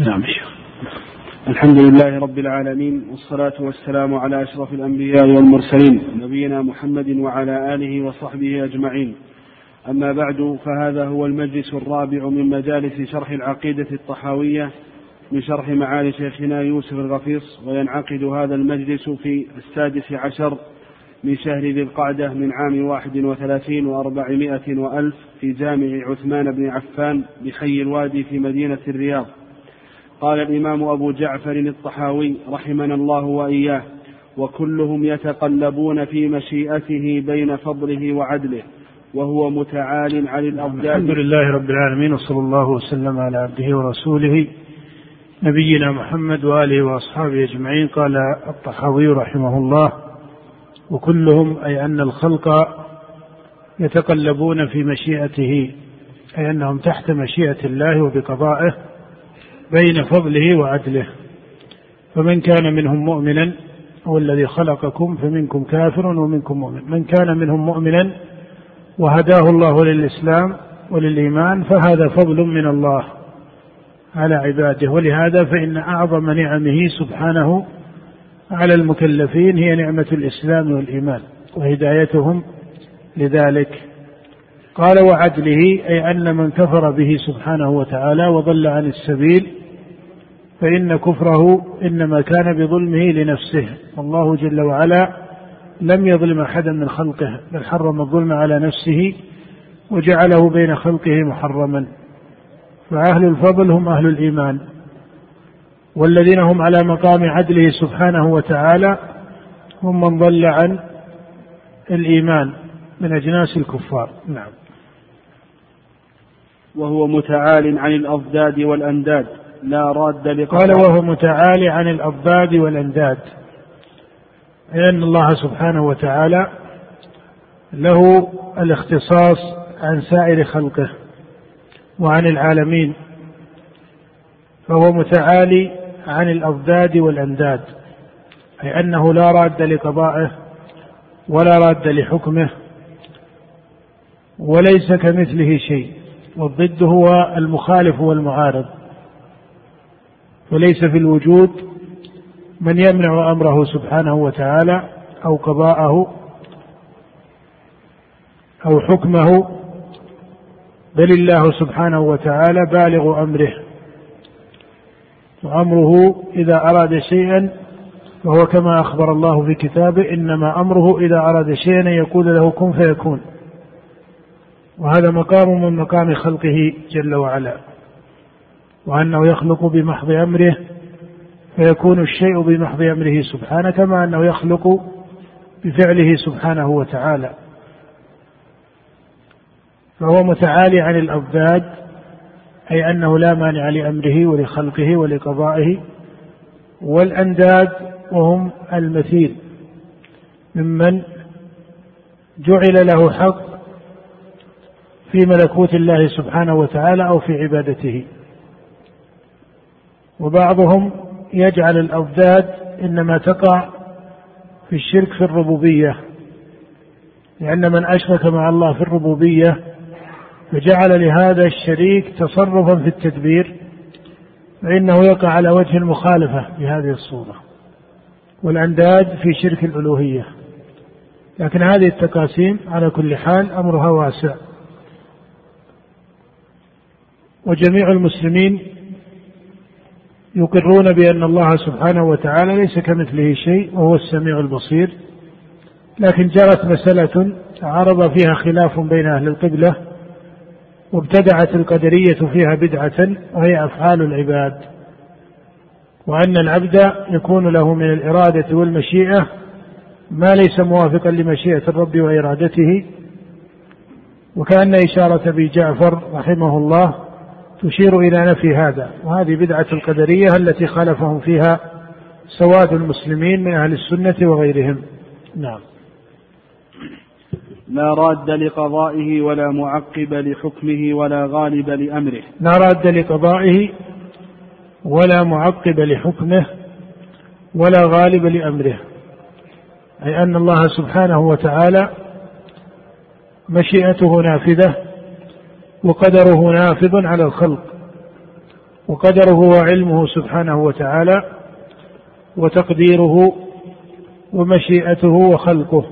نعم. الحمد لله رب العالمين والصلاة والسلام على أشرف الأنبياء والمرسلين نبينا محمد وعلى آله وصحبه أجمعين. أما بعد فهذا هو المجلس الرابع من مجالس شرح العقيدة الطحاوية من شرح معالي شيخنا يوسف الغفيص وينعقد هذا المجلس في السادس عشر من شهر ذي القعدة من عام واحد وثلاثين وأربعمائة وألف في جامع عثمان بن عفان بحي الوادي في مدينة الرياض. قال الإمام أبو جعفر الطحاوي رحمنا الله وإياه وكلهم يتقلبون في مشيئته بين فضله وعدله وهو متعال عن الأضداد الحمد لله رب العالمين وصلى الله وسلم على عبده ورسوله نبينا محمد وآله وأصحابه أجمعين قال الطحاوي رحمه الله. وكلهم أي أن الخلق يتقلبون في مشيئته أي أنهم تحت مشيئة الله وبقضائه بين فضله وعدله. فمن كان منهم مؤمنا هو الذي خلقكم فمنكم كافر ومنكم مؤمن. من كان منهم مؤمنا وهداه الله للإسلام وللإيمان فهذا فضل من الله على عباده. ولهذا فإن أعظم نعمه سبحانه على المكلفين هي نعمة الإسلام والإيمان وهدايتهم لذلك. قال وعدله أي أن من كفر به سبحانه وتعالى وضل عن السبيل فإن كفره إنما كان بظلمه لنفسه. والله جل وعلا لم يظلم أحدا من خلقه بل حرم الظلم على نفسه وجعله بين خلقه محرما. فأهل الفضل هم أهل الإيمان والذين هم على مقام عدله سبحانه وتعالى هم من ضل عن الإيمان من أجناس الكفار. نعم. وهو متعال عن الأضداد والأنداد. لا راد لقضاء قال وهو متعالي عن الأضداد والأنداد. لأن الله سبحانه وتعالى له الاختصاص عن سائر خلقه وعن العالمين. فهو متعالي عن الأضداد والأنداد. أي أنه لا راد لقضائه ولا راد لحكمه وليس كمثله شيء. والضد هو المخالف والمعارض. وليس في الوجود من يمنع أمره سبحانه وتعالى أو قضاءه أو حكمه بل الله سبحانه وتعالى بالغ أمره. وأمره إذا أراد شيئا فهو كما أخبر الله في كتابه إنما أمره إذا أراد شيئا أن يقول له كن فيكون. وهذا مقام من مقام خلقه جل وعلا. وأنه يخلق بمحض أمره فيكون الشيء بمحض أمره سبحانه كما أنه يخلق بفعله سبحانه وتعالى. فهو متعالي عن الأضداد أي أنه لا مانع لأمره ولخلقه ولقضائه والأنداد وهم المثيل. ممن جعل له حق في ملكوت الله سبحانه وتعالى أو في عبادته. وبعضهم يجعل الاضداد إنما تقع في الشرك في الربوبية لأن من أشرك مع الله في الربوبية فجعل لهذا الشريك تصرفا في التدبير فإنه يقع على وجه المخالفة بهذه الصورة والأنداد في شرك الألوهية. لكن هذه التقاسيم على كل حال أمرها واسع. وجميع المسلمين يقرون بأن الله سبحانه وتعالى ليس كمثله شيء وهو السميع البصير لكن جرت مسألة عرض فيها خلاف بين أهل القبلة وابتدعت القدرية فيها بدعة وهي أفعال العباد وأن العبد يكون له من الإرادة والمشيئة ما ليس موافقا لمشيئة الرب وإرادته وكأن إشارة أبي جعفر رحمه الله تشير إلى نفي هذا وهذه بدعة القدرية التي خالفهم فيها سواد المسلمين من أهل السنة وغيرهم. نعم. لا راد لقضائه ولا معقب لحكمه ولا غالب لأمره. لا راد لقضائه ولا معقب لحكمه ولا غالب لأمره. أي أن الله سبحانه وتعالى مشيئته نافذة وقدره نافذ على الخلق وقدره وعلمه سبحانه وتعالى وتقديره ومشيئته وخلقه.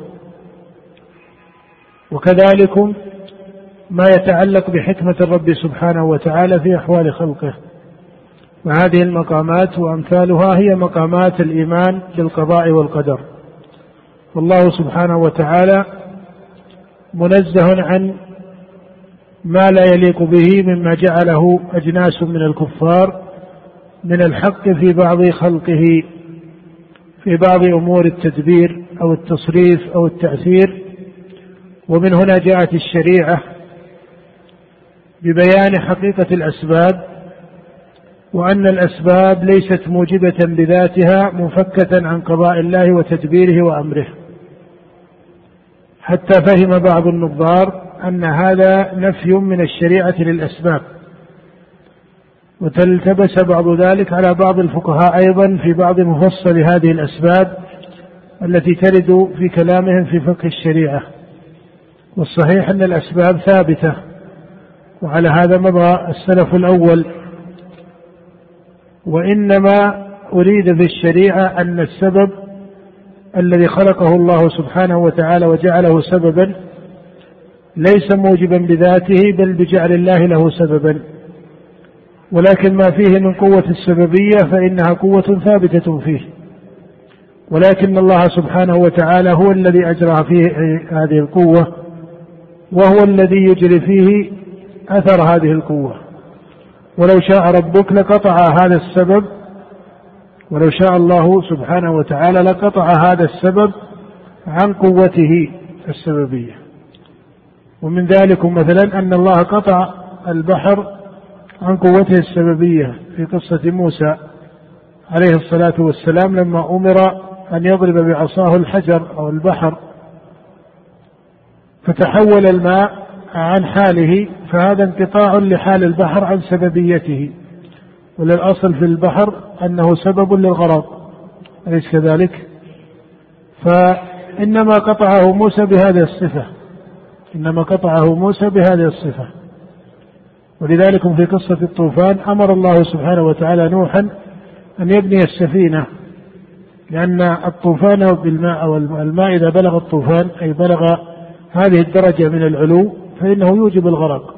وكذلك ما يتعلق بحكمة الرب سبحانه وتعالى في أحوال خلقه. وهذه المقامات وأمثالها هي مقامات الإيمان بالقضاء والقدر. والله سبحانه وتعالى منزه عن ما لا يليق به مما جعله أجناس من الكفار من الحق في بعض خلقه في بعض أمور التدبير أو التصريف أو التأثير. ومن هنا جاءت الشريعة ببيان حقيقة الأسباب وأن الأسباب ليست موجبة بذاتها منفكة عن قضاء الله وتدبيره وأمره. حتى فهم بعض النظار أن هذا نفي من الشريعة للأسباب وتلتبس بعض ذلك على بعض الفقهاء أيضا في بعض مفصل هذه الأسباب التي ترد في كلامهم في فقه الشريعة. والصحيح أن الأسباب ثابتة وعلى هذا مضى السلف الأول. وإنما أريد في الشريعة أن السبب الذي خلقه الله سبحانه وتعالى وجعله سببا ليس موجبا بذاته بل بجعل الله له سببا. ولكن ما فيه من قوة السببية فإنها قوة ثابتة فيه. ولكن الله سبحانه وتعالى هو الذي أجرى فيه هذه القوة وهو الذي يجري فيه أثر هذه القوة. ولو شاء ربك لقطع هذا السبب ولو شاء الله سبحانه وتعالى لقطع هذا السبب عن قوته السببية. ومن ذلك مثلا أن الله قطع البحر عن قوته السببية في قصة موسى عليه الصلاة والسلام لما أمر أن يضرب بعصاه الحجر أو البحر. فتحول الماء عن حاله فهذا انقطاع لحال البحر عن سببيته. وللأصل في البحر أنه سبب للغرق أليس كذلك؟ فإنما قطعه موسى بهذه الصفة. إنما قطعه موسى بهذه الصفة. ولذلك في قصة الطوفان أمر الله سبحانه وتعالى نوحا أن يبني السفينة لأن الطوفان بالماء أو الماء إذا بلغ الطوفان أي بلغ هذه الدرجة من العلو فإنه يوجب الغرق.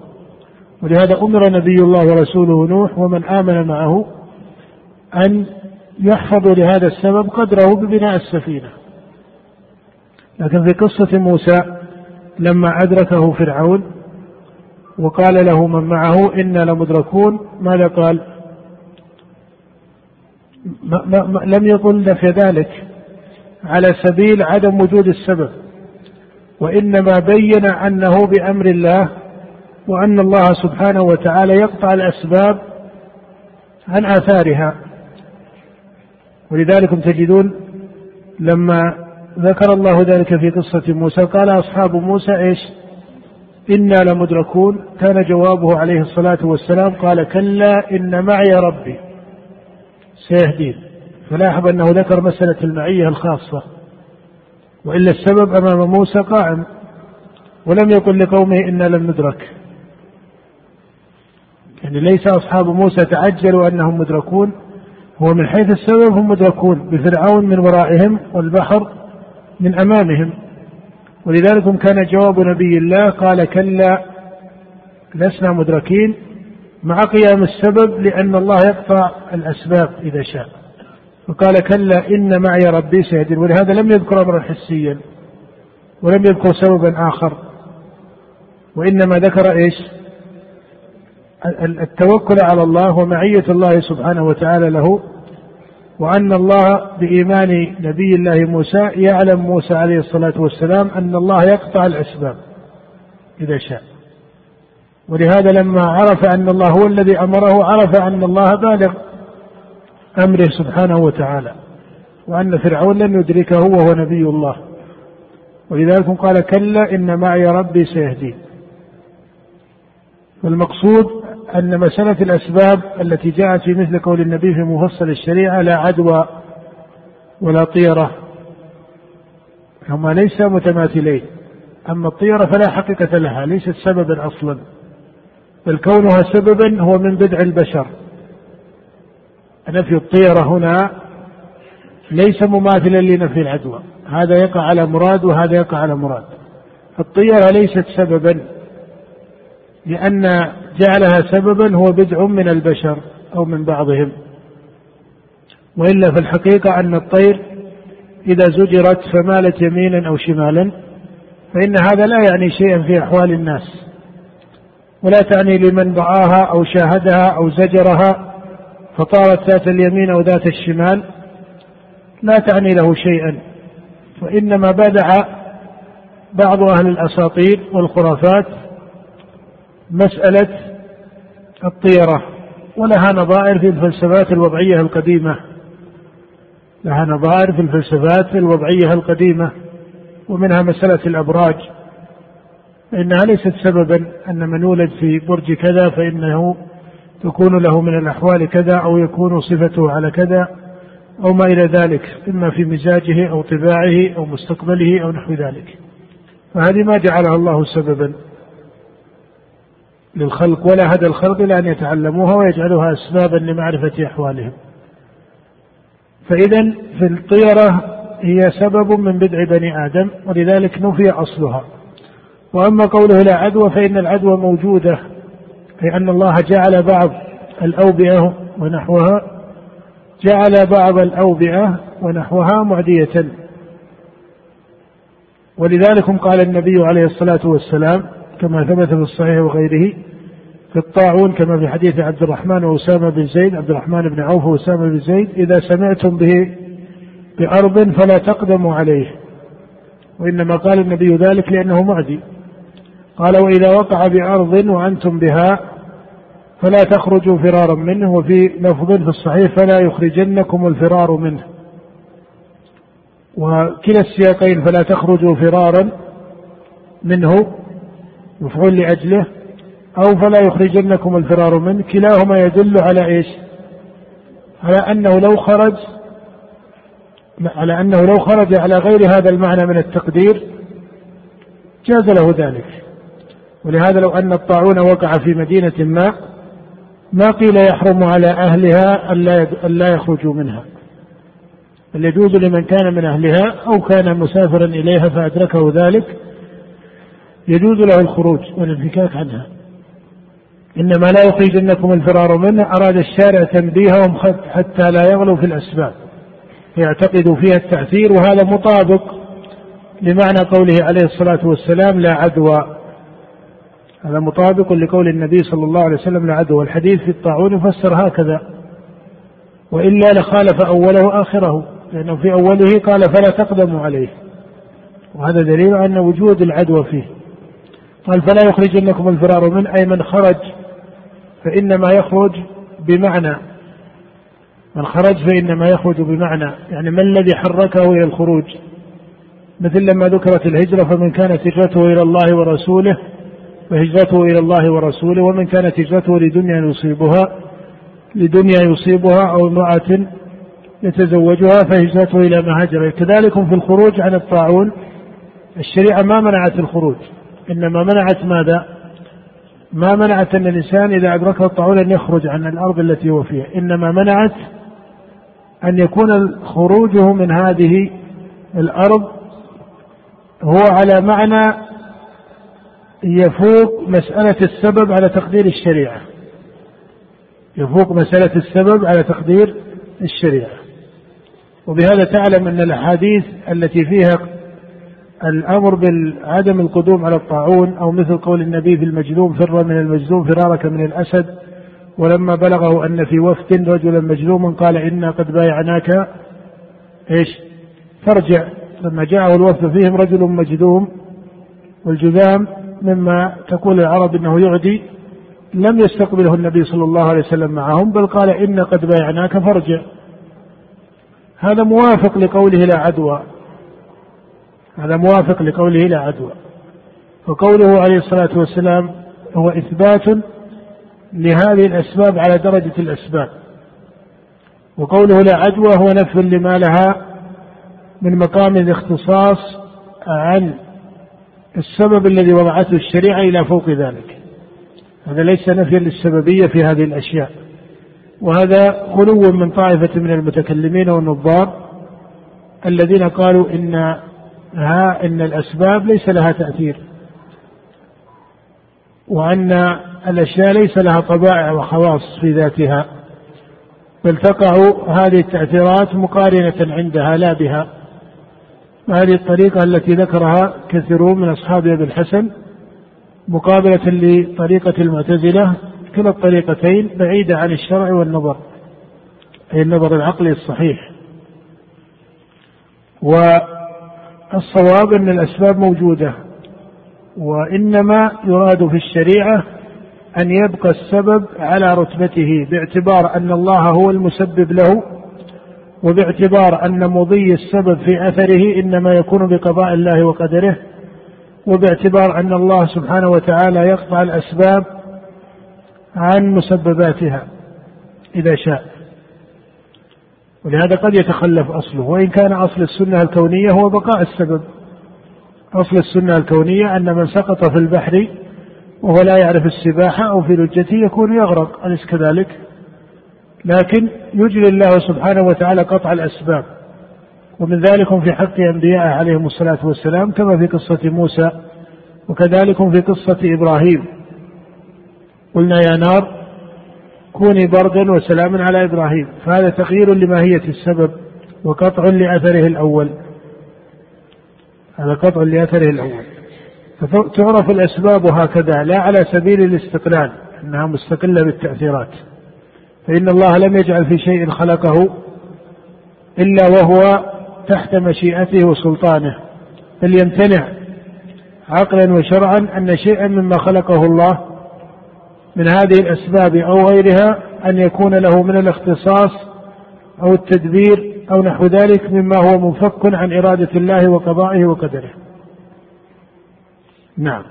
ولهذا أمر نبي الله ورسوله نوح ومن آمن معه أن يحفظوا لهذا السبب قدره ببناء السفينة. لكن في قصة موسى لما أدركه فرعون وقال له من معه إنا لمدركون ماذا قال؟ ما ما لم يقل نفي ذلك على سبيل عدم وجود السبب وإنما بين أنه بأمر الله وأن الله سبحانه وتعالى يقطع الأسباب عن آثارها. ولذلك تجدون لما ذكر الله ذلك في قصة موسى قال أصحاب موسى إيش؟ إنا لمدركون. كان جوابه عليه الصلاة والسلام قال كلا إن معي ربي. سيهدين. فلاحظ أنه ذكر مسألة المعية الخاصة. وإلا السبب أمام موسى قائم. ولم يقل لقومه إنا لم ندرك. يعني ليس أصحاب موسى تعجلوا أنهم مدركون. هو من حيث السبب هم مدركون. بفرعون من ورائهم والبحر من أمامهم. ولذلك كان جواب نبي الله قال كلا لسنا مدركين مع قيام السبب لأن الله يقطع الأسباب إذا شاء. فقال كلا إن معي ربي سيهدين. ولهذا لم يذكر أمرا حسيا ولم يذكر سببا آخر. وإنما ذكر إيش؟ التوكل على الله ومعية الله سبحانه وتعالى له. وأن الله بإيمان نبي الله موسى يعلم موسى عليه الصلاة والسلام أن الله يقطع الأسباب إذا شاء. ولهذا لما عرف أن الله هو الذي أمره عرف أن الله بالغ أمره سبحانه وتعالى وأن فرعون لم يدركه وهو نبي الله. ولذلك قال كلا إن معي ربي سيهدين. والمقصود أن مسألة الأسباب التي جاءت في مثل قول النبي في مفصل الشريعة لا عدوى ولا طيرة هما ليس متماثلين. أما الطيرة فلا حقيقة لها ليست سببا أصلا بل كونها سببا هو من بدع البشر. نفي الطيرة هنا ليس مماثلا لنفي العدوى هذا يقع على مراد وهذا يقع على مراد. الطيرة ليست سببا. لأن جعلها سببا هو بدع من البشر أو من بعضهم. وإلا في الحقيقة أن الطير إذا زجرت فمالت يمينا أو شمالا فإن هذا لا يعني شيئا في أحوال الناس. ولا تعني لمن رآها أو شاهدها أو زجرها فطارت ذات اليمين أو ذات الشمال لا تعني له شيئا. وإنما بدع بعض أهل الأساطير والخرافات مسألة الطيرة ولها نظائر في الفلسفات الوضعية القديمة. لها نظائر في الفلسفات الوضعية القديمة ومنها مسألة الأبراج. فإنها ليست سببا أن من يولد في برج كذا فإنه تكون له من الأحوال كذا أو يكون صفته على كذا أو ما إلى ذلك إما في مزاجه أو طباعه أو مستقبله أو نحو ذلك. فهذه ما جعلها الله سببا. للخلق ولا هدى الخلق إلى أن يتعلموها ويجعلوها أسبابا لمعرفة أحوالهم. فإذا في الطيرة هي سبب من بدع بني آدم ولذلك نفي أصلها. وأما قوله لا عدوى فإن العدوى موجودة لأن الله جعل بعض الأوبئة ونحوها جعل بعض الأوبئة ونحوها معدية. ولذلك قال النبي عليه الصلاة والسلام كما ثبت في الصحيح وغيره في الطاعون كما في حديث عبد الرحمن وأسامة بن زيد عبد الرحمن بن عوف وأسامة بن زيد إذا سمعتم به بأرض فلا تقدموا عليه وإنما قال النبي ذلك لأنه معدي. قال وإذا وقع بأرض وأنتم بها فلا تخرجوا فرارا منه وفي لفظ في الصحيح فلا يخرجنكم الفرار منه. وكلا السياقين فلا تخرجوا فرارا منه. مفعول لأجله أو فلا يخرجنكم الفرار منه. كلاهما يدل على إيش؟ على أنه لو خرج على أنه لو خرج على غير هذا المعنى من التقدير جاز له ذلك. ولهذا لو أن الطاعون وقع في مدينة ما ما قيل يحرم على أهلها ألا يخرجوا منها. بل يجوز لمن كان من أهلها أو كان مسافرا إليها فأدركه ذلك. يجوز له الخروج والانفكاك عنها. إنما لا يخرجنكم الفرار منه أراد الشارع تنبيههم حتى لا يغلوا في الأسباب. يعتقد فيها التأثير وهذا مطابق لمعنى قوله عليه الصلاة والسلام لا عدوى. هذا مطابق لقول النبي صلى الله عليه وسلم لا عدوى. الحديث في الطاعون يفسر هكذا وإلا لخالف أوله آخره. لأنه في أوله قال فلا تقدموا عليه. وهذا دليل أن وجود العدوى فيه. قال فلا يخرجنكم الفرار من أي من خرج فإنما يخرج بمعنى. من خرج فإنما يخرج بمعنى. يعني ما الذي حركه إلى الخروج؟ مثل لما ذكرت الهجرة فمن كانت هجرته إلى الله ورسوله فهجرته إلى الله ورسوله ومن كانت هجرته لدنيا يصيبها لدنيا يصيبها أو امرأة يتزوجها فهجرته إلى ما هاجر كذلك في الخروج عن الطاعون الشريعة ما منعت الخروج. إنما منعت ماذا؟ ما منعت أن الإنسان إذا أدركه الطاعون أن يخرج عن الأرض التي هو فيها. إنما منعت أن يكون خروجه من هذه الأرض هو على معنى يفوق مسألة السبب على تقدير الشريعة. يفوق مسألة السبب على تقدير الشريعة. وبهذا تعلم أن الأحاديث التي فيها الأمر بعدم القدوم على الطاعون أو مثل قول النبي في المجذوم فر من المجذوم فرارك من الأسد. ولما بلغه أن في وفد رجلا مجذوما قال إنا قد بايعناك. إيش؟ فارجع. لما جاءه الوفد فيهم رجل مجذوم والجذام مما تقول العرب إنه يعدي لم يستقبله النبي صلى الله عليه وسلم معهم بل قال إن قد بايعناك فارجع. هذا موافق لقوله لا عدوى. هذا موافق لقوله لا عدوى. وقوله عليه الصلاة والسلام هو إثبات لهذه الأسباب على درجة الأسباب. وقوله لا عدوى هو نفي لما لها من مقام الاختصاص عن السبب الذي وضعته الشريعة إلى فوق ذلك. هذا ليس نفيا للسببية في هذه الأشياء. وهذا غلو من طائفة من المتكلمين والنظار الذين قالوا إن ها إن الأسباب ليس لها تأثير وأن الأشياء ليس لها طبائع وخواص في ذاتها بل تقع هذه التأثيرات مقارنة عندها لا بها. وهذه الطريقة التي ذكرها كثيرون من أصحاب أبي الحسن مقابلة لطريقة المعتزلة كلا الطريقتين بعيدة عن الشرع والنظر أي النظر العقلي الصحيح. والصواب أن الأسباب موجودة وإنما يراد في الشريعة أن يبقى السبب على رتبته باعتبار أن الله هو المسبب له وباعتبار أن مضي السبب في أثره إنما يكون بقضاء الله وقدره وباعتبار أن الله سبحانه وتعالى يقطع الأسباب عن مسبباتها إذا شاء. ولهذا قد يتخلف أصله. وإن كان أصل السنة الكونية هو بقاء السبب أصل السنة الكونية أن من سقط في البحر وهو لا يعرف السباحة أو في لجته يكون يغرق أليس كذلك؟ لكن يجري الله سبحانه وتعالى قطع الأسباب. ومن ذلك في حق أنبيائه عليهم الصلاة والسلام كما في قصة موسى وكذلك في قصة إبراهيم. قلنا يا نار كوني بردا وسلاما على إبراهيم. فهذا تغيير لماهية السبب وقطع لأثره الأول. هذا قطع لأثره الأول. فتعرف الأسباب هكذا لا على سبيل الاستقلال أنها مستقلة بالتأثيرات. فإن الله لم يجعل في شيء خلقه إلا وهو تحت مشيئته وسلطانه. بل يمتنع عقلا وشرعا أن شيئا مما خلقه الله من هذه الأسباب أو غيرها أن يكون له من الاختصاص أو التدبير أو نحو ذلك مما هو منفك عن إرادة الله وقضائه وقدره. نعم.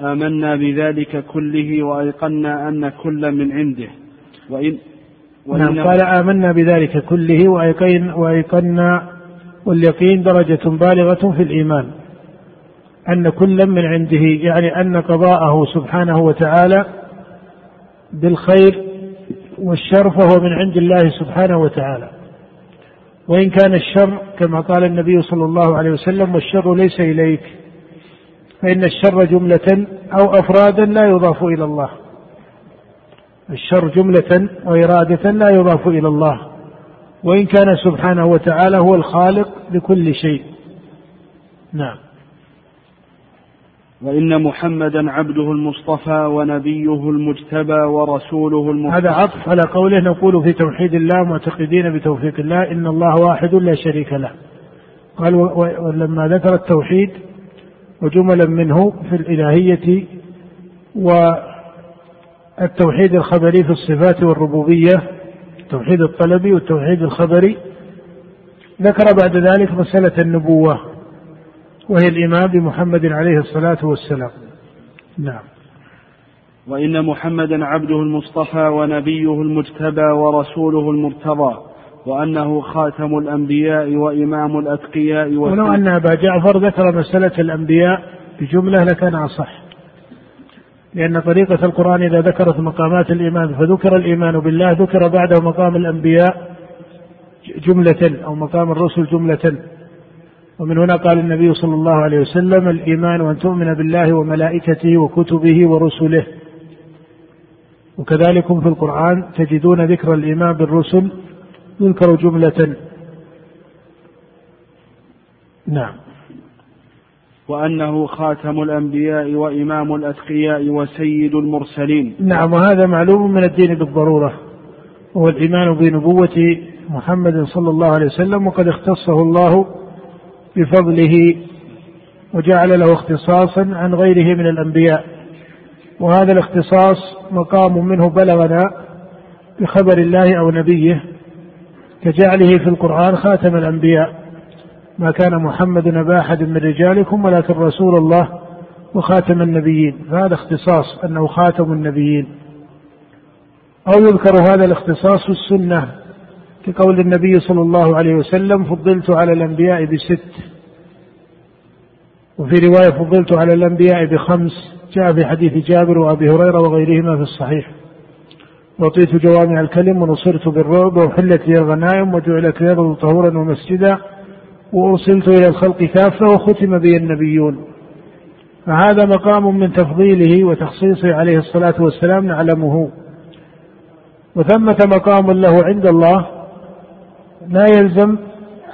آمنا بذلك كله وأيقنا أن كل من عنده. وإن نعم قال آمنا بذلك كله وأيقن وأيقنا واليقين درجة بالغة في الإيمان. أن كل من عنده يعني أن قضاءه سبحانه وتعالى بالخير والشر فهو من عند الله سبحانه وتعالى. وإن كان الشر كما قال النبي صلى الله عليه وسلم والشر ليس إليك فإن الشر جملة أو أفرادا لا يضاف إلى الله. الشر جملة وإرادة لا يضاف إلى الله. وإن كان سبحانه وتعالى هو الخالق لكل شيء. نعم. وإن محمدا عبده المصطفى ونبيه المجتبى ورسوله المصطفى هذا عطف على قوله نقول في توحيد الله معتقدين بتوفيق الله إن الله واحد لا شريك له. قال ولما ذكر التوحيد وجملا منه في الإلهية والتوحيد الخبري في الصفات والربوبية التوحيد الطلبي والتوحيد الخبري ذكر بعد ذلك مسألة النبوة. وهي الإيمان بمحمد عليه الصلاة والسلام. نعم. وإن محمدا عبده المصطفى ونبيه المجتبى ورسوله المرتضى وأنه خاتم الأنبياء وإمام الأتقياء ولو أن أبا جعفر ذكر مسألة الأنبياء بجملة لكان أصح. لأن طريقة القرآن إذا ذكرت مقامات الإيمان فذكر الإيمان بالله ذكر بعده مقام الأنبياء جملة أو مقام الرسل جملة. ومن هنا قال النبي صلى الله عليه وسلم الإيمان أن تؤمن بالله وملائكته وكتبه ورسله. وكذلك في القرآن تجدون ذكر الإيمان بالرسل يذكر جملة. نعم. وأنه خاتم الأنبياء وإمام الأتقياء وسيد المرسلين. نعم وهذا معلوم من الدين بالضرورة. هو الإيمان بنبوة محمد صلى الله عليه وسلم وقد اختصه الله بفضله وجعل له اختصاصا عن غيره من الأنبياء. وهذا الاختصاص مقام منه بلغنا بخبر الله أو نبيه كجعله في القرآن خاتم الأنبياء. ما كان محمد أبا أحد من رجالكم ولكن رسول الله وخاتم النبيين. فهذا اختصاص أنه خاتم النبيين. أو يذكر هذا الاختصاص في السنة كقول النبي صلى الله عليه وسلم فضلت على الأنبياء بست. وفي رواية فضلت على الأنبياء بخمس. جاء في حديث جابر وأبي هريرة وغيرهما في الصحيح. أعطيت جوامع الكلم ونصرت بالرعب وحلت لي الغنائم وجعلت لي طهورا ومسجدا. وأرسلت إلى الخلق كافة وختم بي النبيون. فهذا مقام من تفضيله وتخصيصه عليه الصلاة والسلام نعلمه. وثمة مقام له عند الله لا يلزم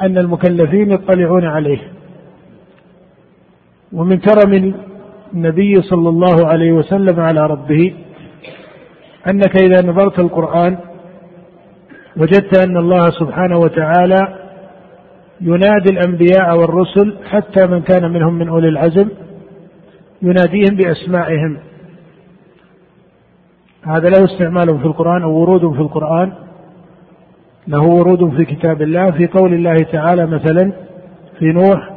أن المكلفين يطلعون عليه. ومن كرم النبي صلى الله عليه وسلم على ربه أنك إذا نظرت القرآن وجدت أن الله سبحانه وتعالى ينادي الأنبياء والرسل حتى من كان منهم من أولي العزم يناديهم بأسمائهم. هذا له استعمال في القرآن أو ورود في القرآن. له ورود في كتاب الله في قول الله تعالى مثلا في نوح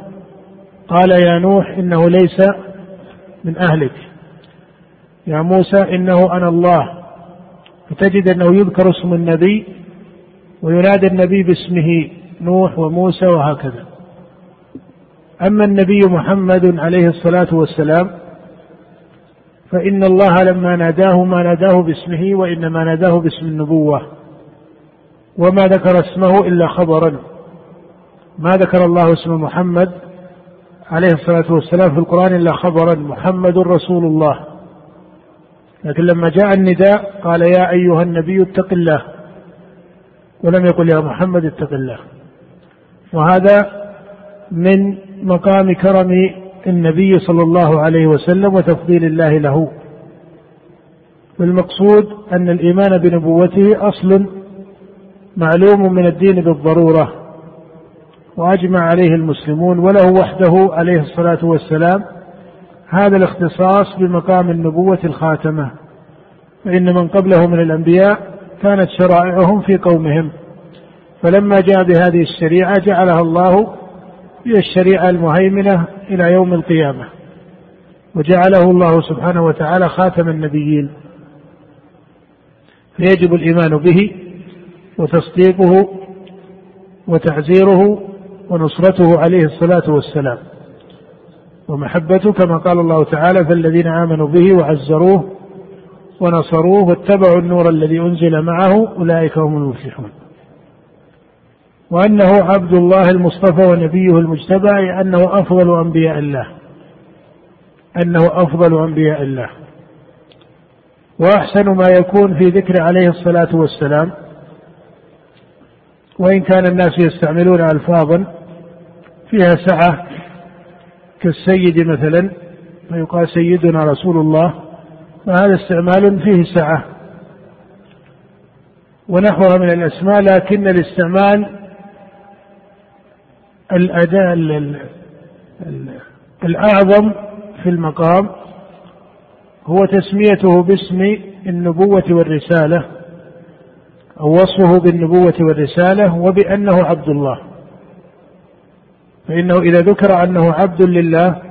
قال يا نوح إنه ليس من أهلك. يا موسى إنه أنا الله. فتجد أنه يذكر اسم النبي وينادي النبي باسمه نوح وموسى وهكذا. أما النبي محمد عليه الصلاة والسلام فإن الله لما ناداه ما ناداه باسمه وإنما ناداه باسم النبوة. وما ذكر اسمه إلا خبرا. ما ذكر الله اسم محمد عليه الصلاة والسلام في القرآن إلا خبرا محمد رسول الله. لكن لما جاء النداء قال يا أيها النبي اتق الله ولم يقل يا محمد اتق الله. وهذا من مقام كرم النبي صلى الله عليه وسلم وتفضيل الله له. والمقصود أن الإيمان بنبوته أصل معلوم من الدين بالضرورة وأجمع عليه المسلمون وله وحده عليه الصلاة والسلام هذا الاختصاص بمقام النبوة الخاتمة فإن من قبله من الأنبياء كانت شرائعهم في قومهم فلما جاء بهذه الشريعة جعلها الله هي الشريعة المهيمنة إلى يوم القيامة وجعله الله سبحانه وتعالى خاتم النبيين فيجب الإيمان به وتصديقه وتعزيره ونصرته عليه الصلاة والسلام. ومحبته كما قال الله تعالى فالذين آمنوا به وعزروه ونصروه واتبعوا النور الذي أنزل معه أولئك هم المفلحون. وأنه عبد الله المصطفى ونبيه المجتبى أنه أفضل أنبياء الله. أنه أفضل أنبياء الله. وأحسن ما يكون في ذكر عليه الصلاة والسلام وإن كان الناس يستعملون ألفاظا فيها سعة كالسيد مثلا فيقال سيدنا رسول الله فهذا استعمال فيه سعة. ونحوها من الأسماء لكن الاستعمال الأداء الأعظم في المقام هو تسميته باسم النبوة والرسالة. وصفه بالنبوة والرسالة وبأنه عبد الله. فإنه إذا ذكر أنه عبد لله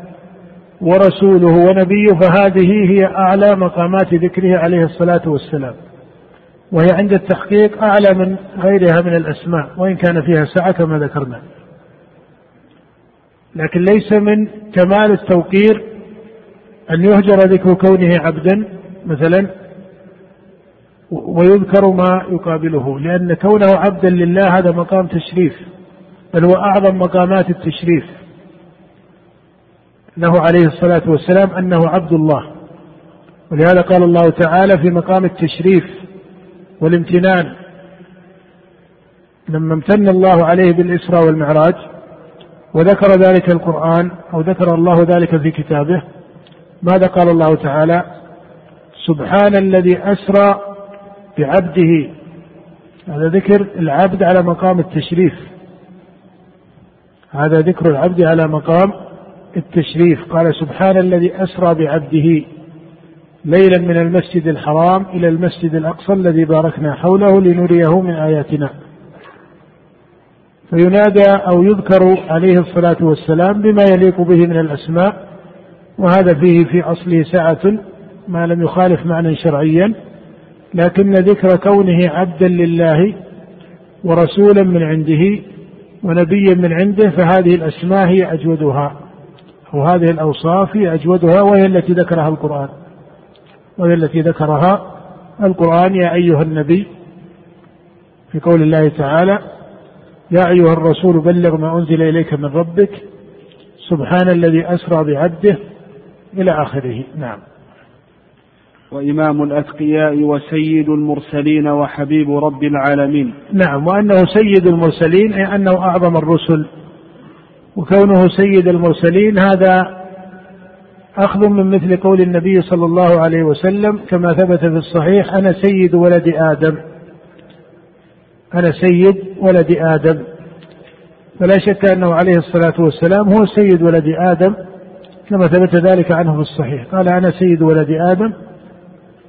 ورسوله ونبيه فهذه هي أعلى مقامات ذكره عليه الصلاة والسلام. وهي عند التحقيق أعلى من غيرها من الأسماء وإن كان فيها سعة كما ذكرنا. لكن ليس من كمال التوقير أن يهجر ذكر كونه عبدا مثلا ويذكر ما يقابله لأن كونه عبدا لله هذا مقام تشريف بل هو أعظم مقامات التشريف. له عليه الصلاة والسلام أنه عبد الله. ولهذا قال الله تعالى في مقام التشريف والامتنان لما امتن الله عليه بالإسراء والمعراج وذكر ذلك القرآن أو ذكر الله ذلك في كتابه ماذا قال الله تعالى؟ سبحان الذي أسرى بعبده. هذا ذكر العبد على مقام التشريف. هذا ذكر العبد على مقام التشريف. قال سبحان الذي أسرى بعبده ليلا من المسجد الحرام إلى المسجد الأقصى الذي باركنا حوله لنريه من آياتنا. فينادى أو يذكر عليه الصلاة والسلام بما يليق به من الأسماء وهذا فيه في أصله سعة ما لم يخالف معنى شرعيا. لكن ذكر كونه عبدا لله ورسولا من عنده ونبيا من عنده فهذه الأسماء هي أجودها. وهذه الأوصاف هي أجودها وهي التي ذكرها القرآن. وهي التي ذكرها القرآن يا أيها النبي في قول الله تعالى يا أيها الرسول بلغ ما أنزل إليك من ربك سبحان الذي أسرى بعبده إلى آخره. نعم. وإمام الأتقياء وسيد المرسلين وحبيب رب العالمين. نعم وأنه سيد المرسلين أي أنه أعظم الرسل. وكونه سيد المرسلين هذا أخذ من مثل قول النبي صلى الله عليه وسلم كما ثبت في الصحيح أنا سيد ولد آدم. أنا سيد ولد آدم. فلا شك أنه عليه الصلاة والسلام هو سيد ولد آدم كما ثبت ذلك عنه في الصحيح. قال أنا سيد ولد آدم.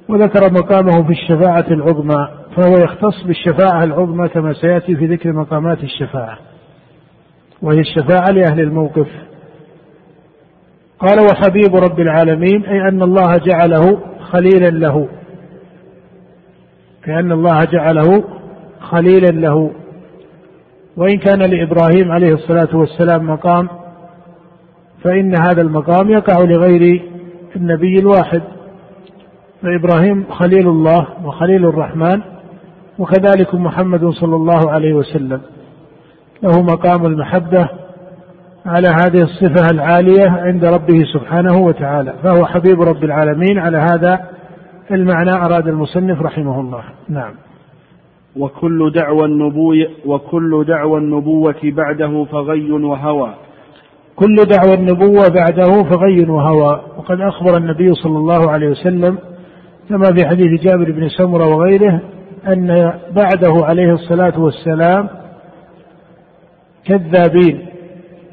وذكر مقامه في الشفاعة العظمى فهو يختص بالشفاعة العظمى كما سيأتي في ذكر مقامات الشفاعة وهي الشفاعة لأهل الموقف. قال وحبيب رب العالمين أي أن الله جعله خليلا له. كأن الله جعله خليلا له. وإن كان لإبراهيم عليه الصلاة والسلام مقام فإن هذا المقام يقع لغير النبي الواحد. فإبراهيم خليل الله وخليل الرحمن وكذلك محمد صلى الله عليه وسلم. له مقام المحبة على هذه الصفة العالية عند ربه سبحانه وتعالى فهو حبيب رب العالمين. على هذا المعنى أراد المصنف رحمه الله. نعم. وكل دعوى النبوة وكل دعوى النبوة بعده فغي وهوى. كل دعوى النبوة بعده فغي وهوى. وقد أخبر النبي صلى الله عليه وسلم كما في حديث جابر بن سمرة وغيره أن بعده عليه الصلاة والسلام كذابين.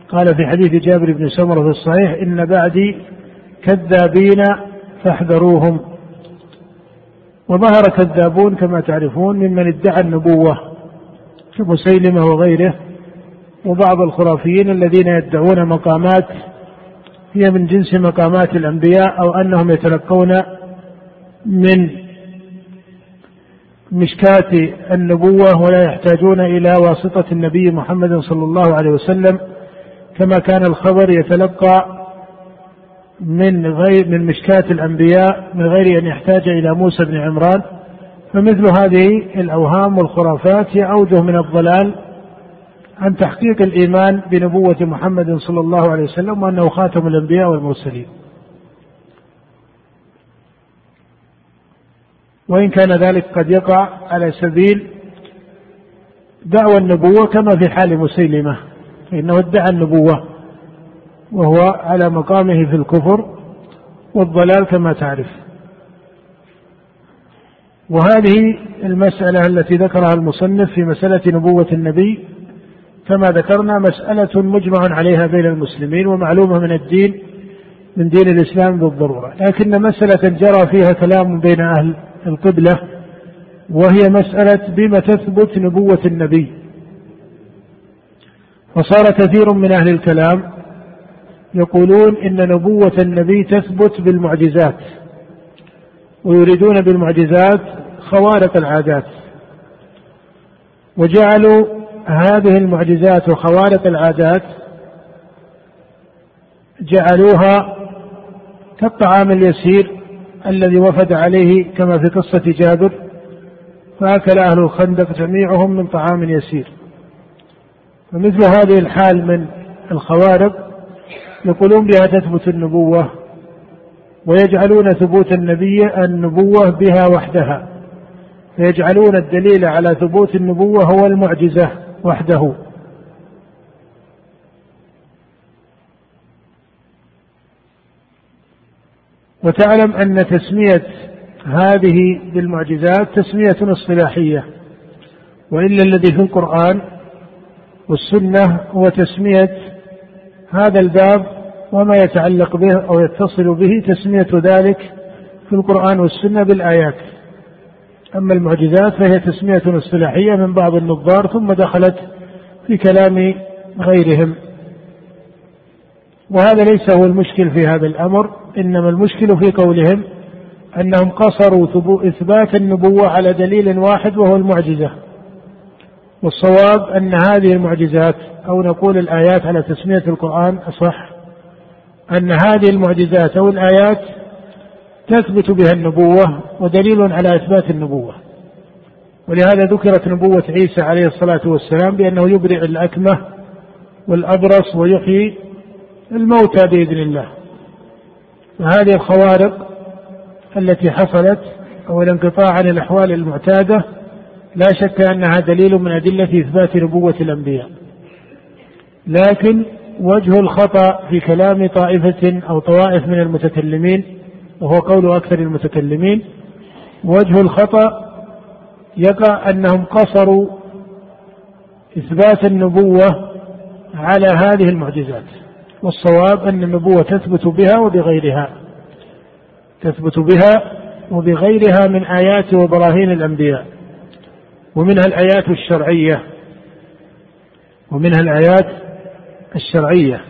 قال في حديث جابر بن سمرة في الصحيح إن بعدي كذابين فاحذروهم. وظهر كذابون كما تعرفون ممن ادعى النبوة كمسيلمة وغيره وبعض الخرافيين الذين يدعون مقامات هي من جنس مقامات الأنبياء أو أنهم يتلقون من مشكاة النبوة ولا يحتاجون إلى واسطة النبي محمد صلى الله عليه وسلم كما كان الخبر يتلقى من غير من مشكاة الأنبياء من غير أن يحتاج إلى موسى بن عمران فمثل هذه الأوهام والخرافات هي أوجه من الضلال عن تحقيق الإيمان بنبوة محمد صلى الله عليه وسلم وأنه خاتم الأنبياء والمرسلين. وإن كان ذلك قد يقع على سبيل دعوى النبوة كما في حال مسيلمة فإنه ادعى النبوة وهو على مقامه في الكفر والضلال كما تعرف. وهذه المسألة التي ذكرها المصنف في مسألة نبوة النبي كما ذكرنا مسألة مجمع عليها بين المسلمين ومعلومة من الدين من دين الإسلام بالضرورة لكن مسألة جرى فيها كلام بين أهل القبلة وهي مسألة بما تثبت نبوة النبي. وصار كثير من أهل الكلام يقولون إن نبوة النبي تثبت بالمعجزات ويريدون بالمعجزات خوارق العادات. وجعلوا هذه المعجزات وخوارق العادات جعلوها كالطعام اليسير الذي وفد عليه كما في قصة جابر فأكل أهل الخندق جميعهم من طعام يسير. فمثل هذه الحال من الخوارق يقولون بها تثبت النبوة ويجعلون ثبوت النبي النبوة بها وحدها فيجعلون الدليل على ثبوت النبوة هو المعجزة وحده. وتعلم أن تسمية هذه بالمعجزات تسمية اصطلاحية وإلا الذي في القرآن والسنة هو تسمية هذا الباب وما يتعلق به أو يتصل به تسمية ذلك في القرآن والسنة بالآيات. أما المعجزات فهي تسمية اصطلاحية من بعض النظار ثم دخلت في كلام غيرهم. وهذا ليس هو المشكل في هذا الأمر. إنما المشكل في قولهم أنهم قصروا إثبات النبوة على دليل واحد وهو المعجزة. والصواب أن هذه المعجزات أو نقول الآيات على تسمية القرآن أصح أن هذه المعجزات أو الآيات تثبت بها النبوة ودليل على إثبات النبوة. ولهذا ذكرت نبوة عيسى عليه الصلاة والسلام بأنه يبرئ الأكمة والأبرص ويحيي الموتى بإذن الله. فهذه الخوارق التي حصلت أو الانقطاع عن الأحوال المعتادة لا شك أنها دليل من أدلة إثبات نبوة الأنبياء. لكن وجه الخطأ في كلام طائفة أو طوائف من المتكلمين وهو قول أكثر المتكلمين وجه الخطأ يقع أنهم قصروا إثبات النبوة على هذه المعجزات. والصواب أن النبوة تثبت بها وبغيرها. تثبت بها وبغيرها من آيات وبراهين الأنبياء. ومنها الآيات الشرعية. ومنها الآيات الشرعية.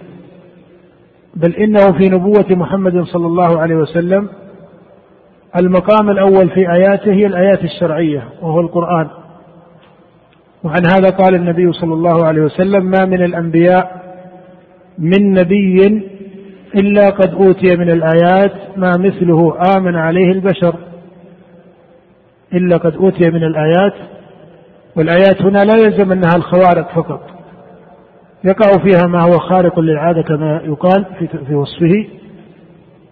بل إنه في نبوة محمد صلى الله عليه وسلم المقام الأول في آياته هي الآيات الشرعية وهو القرآن. وعن هذا قال النبي صلى الله عليه وسلم ما من الأنبياء من نبي إلا قد أوتي من الآيات ما مثله آمن عليه البشر. إلا قد أوتي من الآيات والآيات هنا لا يلزم أنها الخوارق فقط. يقع فيها ما هو خارق للعادة كما يقال في, وصفه.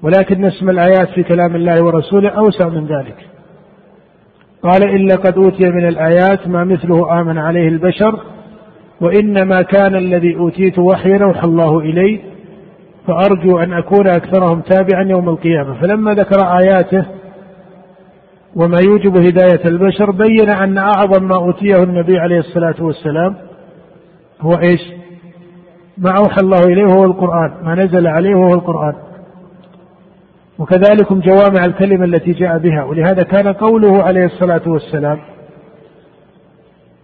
ولكن اسم الآيات في كلام الله ورسوله أوسع من ذلك. قال إلا قد أوتي من الآيات ما مثله آمن عليه البشر وإنما كان الذي أوتيت وحيا أوحى الله إلي فأرجو أن أكون أكثرهم تابعا يوم القيامة. فلما ذكر آياته وما يوجب هداية البشر بين أن أعظم ما أوتيه النبي عليه الصلاة والسلام هو إيش؟ ما أوحى الله إليه هو القرآن ما نزل عليه هو القرآن. وكذلك جوامع الكلمة التي جاء بها ولهذا كان قوله عليه الصلاة والسلام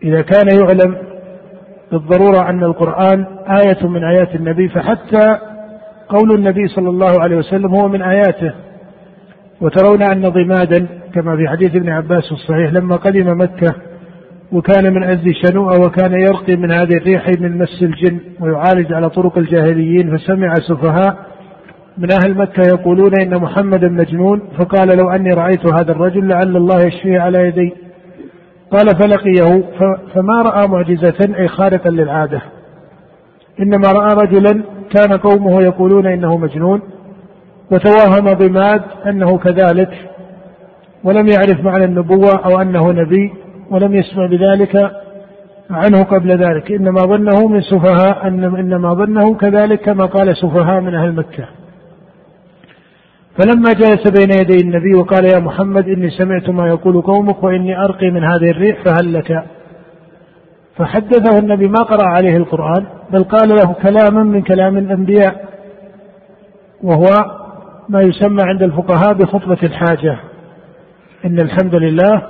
إذا كان يعلم بالضرورة أن القرآن آية من آيات النبي فحتى قول النبي صلى الله عليه وسلم هو من آياته. وترون أن ضمادا كما في حديث ابن عباس الصحيح لما قدم مكة وكان من أزد شنوءة وكان يرقي من هذه الريح من مس الجن ويعالج على طرق الجاهليين فسمع سفهاء من أهل مكة يقولون إن محمدا مجنون فقال لو أني رأيت هذا الرجل لعل الله يشفيه على يدي. قال فلقيه فما رأى معجزة أي خارقا للعادة. إنما رأى رجلا كان قومه يقولون إنه مجنون وتوهم ضماد أنه كذلك ولم يعرف معنى النبوة أو أنه نبي ولم يسمع بذلك عنه قبل ذلك. إنما ظنه من سفهاء إنما ظنه كذلك كما قال سفهاء من أهل مكة. فلما جلس بين يدي النبي وقال يا محمد إني سمعت ما يقول قومك وإني أرقي من هذه الريح فهل لك؟ فحدثه النبي ما قرأ عليه القرآن بل قال له كلاما من كلام الأنبياء وهو ما يسمى عند الفقهاء بخطبة الحاجة. إن الحمد لله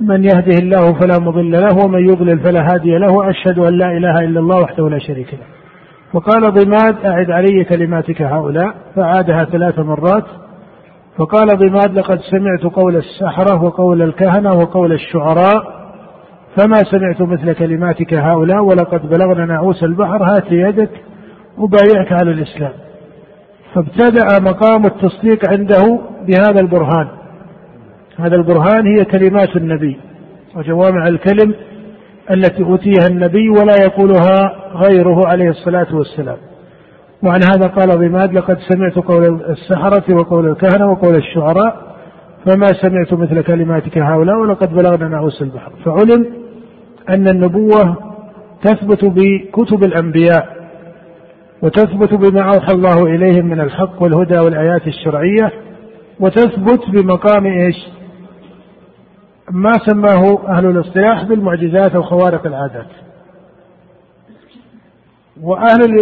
من يهده الله فلا مضل له ومن يضلل فلا هادي له أشهد أن لا إله إلا الله وحده لا شريك له. وقال ضماد أعد علي كلماتك هؤلاء فعادها ثلاث مرات فقال ضماد لقد سمعت قول السحرة وقول الكهنة وقول الشعراء فما سمعت مثل كلماتك هؤلاء ولقد بلغنا نعوس البحر هات يدك أبايعك على الإسلام. فابتدأ مقام التصديق عنده بهذا البرهان. هذا البرهان هي كلمات النبي وجوامع الكلم التي أوتيها النبي ولا يقولها غيره عليه الصلاة والسلام. وعن هذا قال ضماد لقد سمعت قول السحرة وقول الكهنة وقول الشعراء فما سمعت مثل كلماتك هؤلاء ولقد بلغنا نعوس البحر. فعلم أن النبوة تثبت بكتب الأنبياء وتثبت بما أوحى الله إليهم من الحق والهدى والآيات الشرعية وتثبت بمقام إيش؟ ما سماه أهل الاصطلاح بالمعجزات أو خوارق العادات. وأهل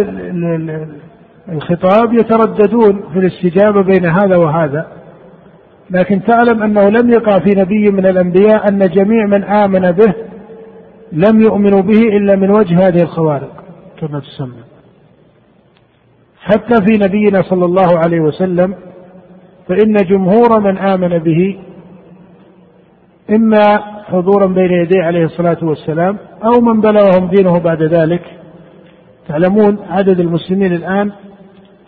الخطاب يترددون في الاستجابة بين هذا وهذا. لكن تعلم أنه لم يقع في نبي من الأنبياء أن جميع من آمن به لم يؤمنوا به إلا من وجه هذه الخوارق. كما تسمى. حتى في نبينا صلى الله عليه وسلم فإن جمهور من آمن به إما حضورا بين يديه عليه الصلاة والسلام أو من بلغهم دينه بعد ذلك تعلمون عدد المسلمين الآن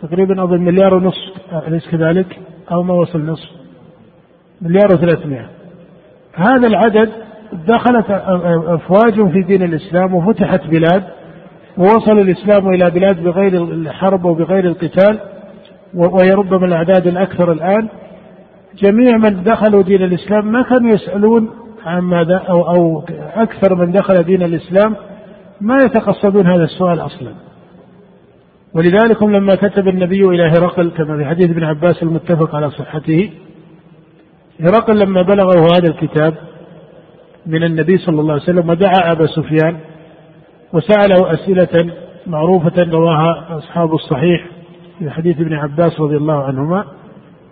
تقريبا أظن مليار ونصف أليس كذلك؟ أو ما وصل نصف. مليار وثلاثمائة. هذا العدد دخلت أفواج في دين الإسلام وفتحت بلاد ووصل الإسلام إلى بلاد بغير الحرب وبغير القتال وهي ربما الأعداد الأكثر الآن. جميع من دخلوا دين الإسلام ما كانوا يسألون عن ماذا أو أو أكثر من دخل دين الإسلام ما يتقصدون هذا السؤال أصلا. ولذلك لما كتب النبي إلى هرقل كما في حديث ابن عباس المتفق على صحته هرقل لما بلغه هذا الكتاب من النبي صلى الله عليه وسلم ودعا أبا سفيان وسأله أسئلة معروفة رواها أصحاب الصحيح في حديث ابن عباس رضي الله عنهما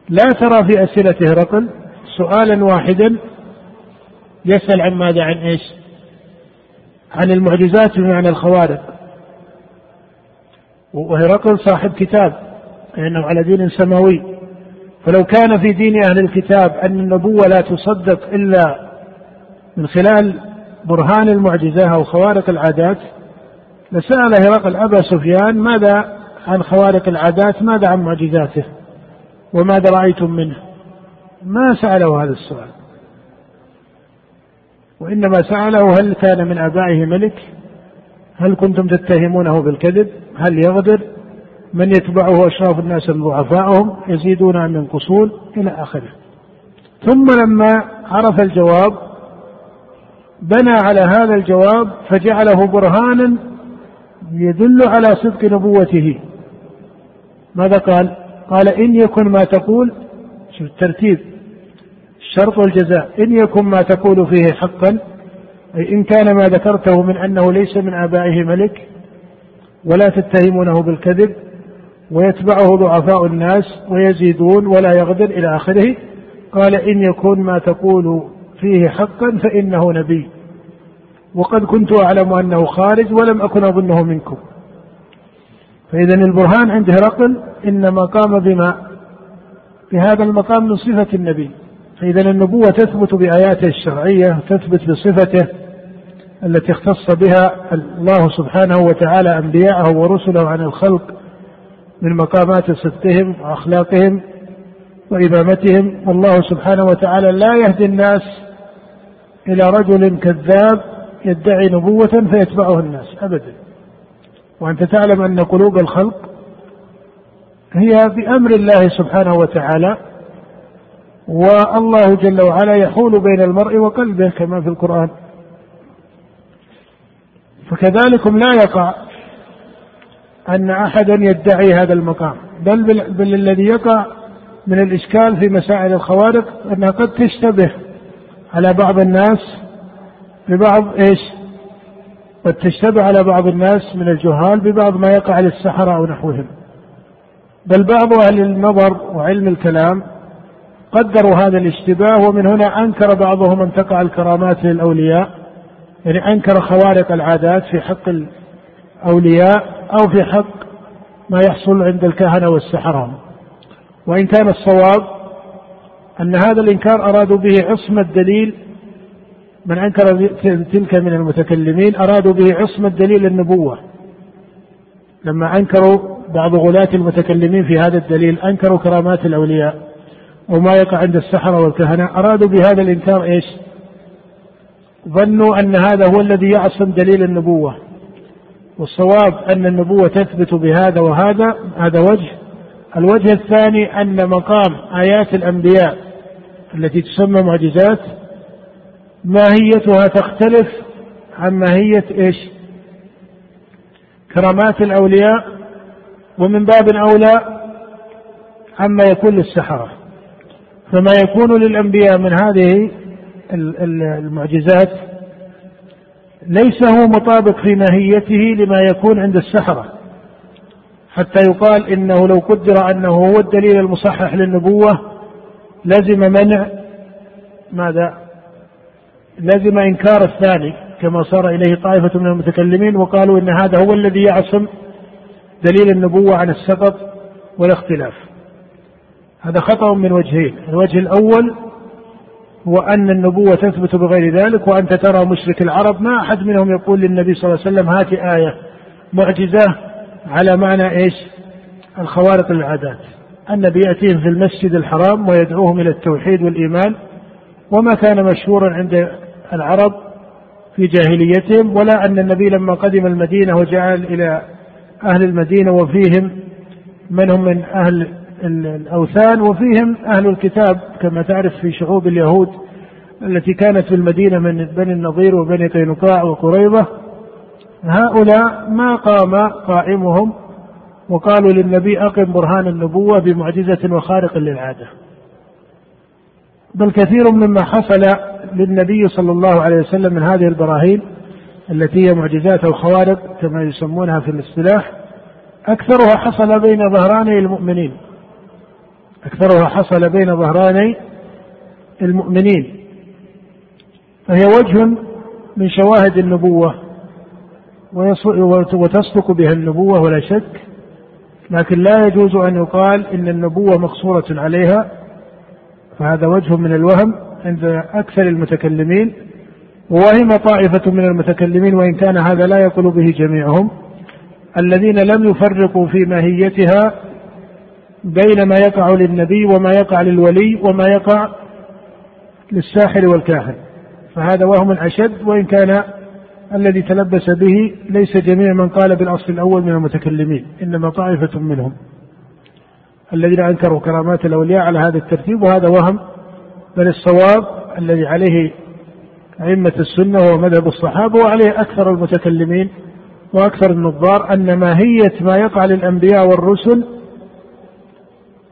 لا ترى في أسئلة هرقل سؤالا واحدا يسأل عن ماذا عن إيش؟ عن المعجزات بمعنى الخوارق وهرقل صاحب كتاب لأنه على دين سماوي. فلو كان في دين أهل الكتاب أن النبوة لا تصدق إلا من خلال برهان المعجزة أو خوارق العادات لسأل هرقل أبا سفيان ماذا عن خوارق العادات ماذا عن معجزاته وماذا رأيتم منه؟ ما سأله هذا السؤال. وإنما سأله هل كان من آبائه ملك؟ هل كنتم تتهمونه بالكذب؟ هل يغدر؟ من يتبعه أشراف الناس ضعفاءهم يزيدون أم ينقصون إلى آخره. ثم لما عرف الجواب بنى على هذا الجواب فجعله برهانا يدل على صدق نبوته. ماذا قال؟ قال إن يكن ما تقول شوف الترتيب الشرط والجزاء إن يكن ما تقول فيه حقا أي إن كان ما ذكرته من أنه ليس من آبائه ملك ولا تتهمونه بالكذب ويتبعه ضعفاء الناس ويزيدون ولا يغدر إلى آخره قال إن يكون ما تقول فيه حقا فإنه نبي. وقد كنت أعلم أنه خارج ولم أكن أظنه منكم. فإذا البرهان عند هرقل إنما قام بما بهذا المقام من صفة النبي. فإذا النبوة تثبت بآياته الشرعية تثبت بصفته التي اختص بها الله سبحانه وتعالى أنبياءه ورسله عن الخلق من مقامات صدقهم وأخلاقهم وإمامتهم. والله سبحانه وتعالى لا يهدي الناس إلى رجل كذاب يدعي نبوة فيتبعه الناس أبدا. وأنت تعلم أن قلوب الخلق هي بأمر الله سبحانه وتعالى والله جل وعلا يحول بين المرء وقلبه كما في القرآن. فكذلكم لا يقع أن أحدا يدعي هذا المقام بل, بل, بل الذي يقع من الإشكال في مسائل الخوارق أنها قد تشتبه على بعض الناس ببعض إيش؟ قد تشتبه على بعض الناس من الجهال ببعض ما يقع للسحرة أو نحوهم. بل بعض أهل النظر وعلم الكلام قدروا هذا الاشتباه ومن هنا أنكر بعضهم أن تقع الكرامات للأولياء. يعني أنكر خوارق العادات في حق الأولياء أو في حق ما يحصل عند الكهنة والسحرة وإن كان الصواب أن هذا الإنكار أرادوا به عصمة دليل من أنكر تلك من المتكلمين أرادوا به عصمة دليل النبوة. لما أنكروا بعض غلاة المتكلمين في هذا الدليل أنكروا كرامات الأولياء وما يقع عند السحرة والكهنة أرادوا بهذا الإنكار إيش؟ ظنوا أن هذا هو الذي يعصم دليل النبوة. والصواب أن النبوة تثبت بهذا وهذا هذا وجه. الوجه الثاني أن مقام آيات الأنبياء التي تسمى معجزات ماهيتها تختلف عن ماهية إيش؟ كرامات الأولياء. ومن باب أولى عما يكون للسحرة. فما يكون للأنبياء من هذه المعجزات ليس هو مطابق في ماهيته لما يكون عند السحرة حتى يقال إنه لو قدر أنه هو الدليل المصحح للنبوة لزم منع ماذا؟ لزم إنكار الثاني كما صار إليه طائفة من المتكلمين وقالوا إن هذا هو الذي يعصم دليل النبوة عن السقط والاختلاف. هذا خطأ من وجهين الوجه الأول هو أن النبوة تثبت بغير ذلك وأنت ترى مشرك العرب ما أحد منهم يقول للنبي صلى الله عليه وسلم هات آية معجزة على معنى إيش؟ الخوارق للعادات. النبي يأتيهم في المسجد الحرام ويدعوهم إلى التوحيد والإيمان وما كان مشهورا عند العرب في جاهليتهم ولا أن النبي لما قدم المدينة وجعل إلى أهل المدينة وفيهم من هم من أهل الأوثان وفيهم أهل الكتاب كما تعرف في شعوب اليهود التي كانت في المدينة من بني النضير وبني قينقاع وقريظة هؤلاء ما قام قائمهم وقالوا للنبي أقم برهان النبوة بمعجزة وخارق للعادة. بل كثير مما حصل للنبي صلى الله عليه وسلم من هذه البراهين التي هي معجزات أو خوارق كما يسمونها في الاصطلاح. أكثرها حصل بين ظهراني المؤمنين. أكثرها حصل بين ظهراني المؤمنين فهي وجه من شواهد النبوة وتصدق بها النبوة ولا شك لكن لا يجوز أن يقال إن النبوة مقصورة عليها فهذا وجه من الوهم عند أكثر المتكلمين ووهم طائفة من المتكلمين وإن كان هذا لا يقول به جميعهم الذين لم يفرقوا في ماهيتها بين ما يقع للنبي وما يقع للولي وما يقع للساحر والكاهن. فهذا وهم أشد وإن كان الذي تلبس به ليس جميع من قال بالأصل الأول من المتكلمين إنما طائفة منهم الذين أنكروا كرامات الأولياء على هذا الترتيب. وهذا وهم بل الصواب الذي عليه أئمة السنة وهو مذهب الصحابة وعليه أكثر المتكلمين وأكثر النظار أن ماهية ما يقع للأنبياء والرسل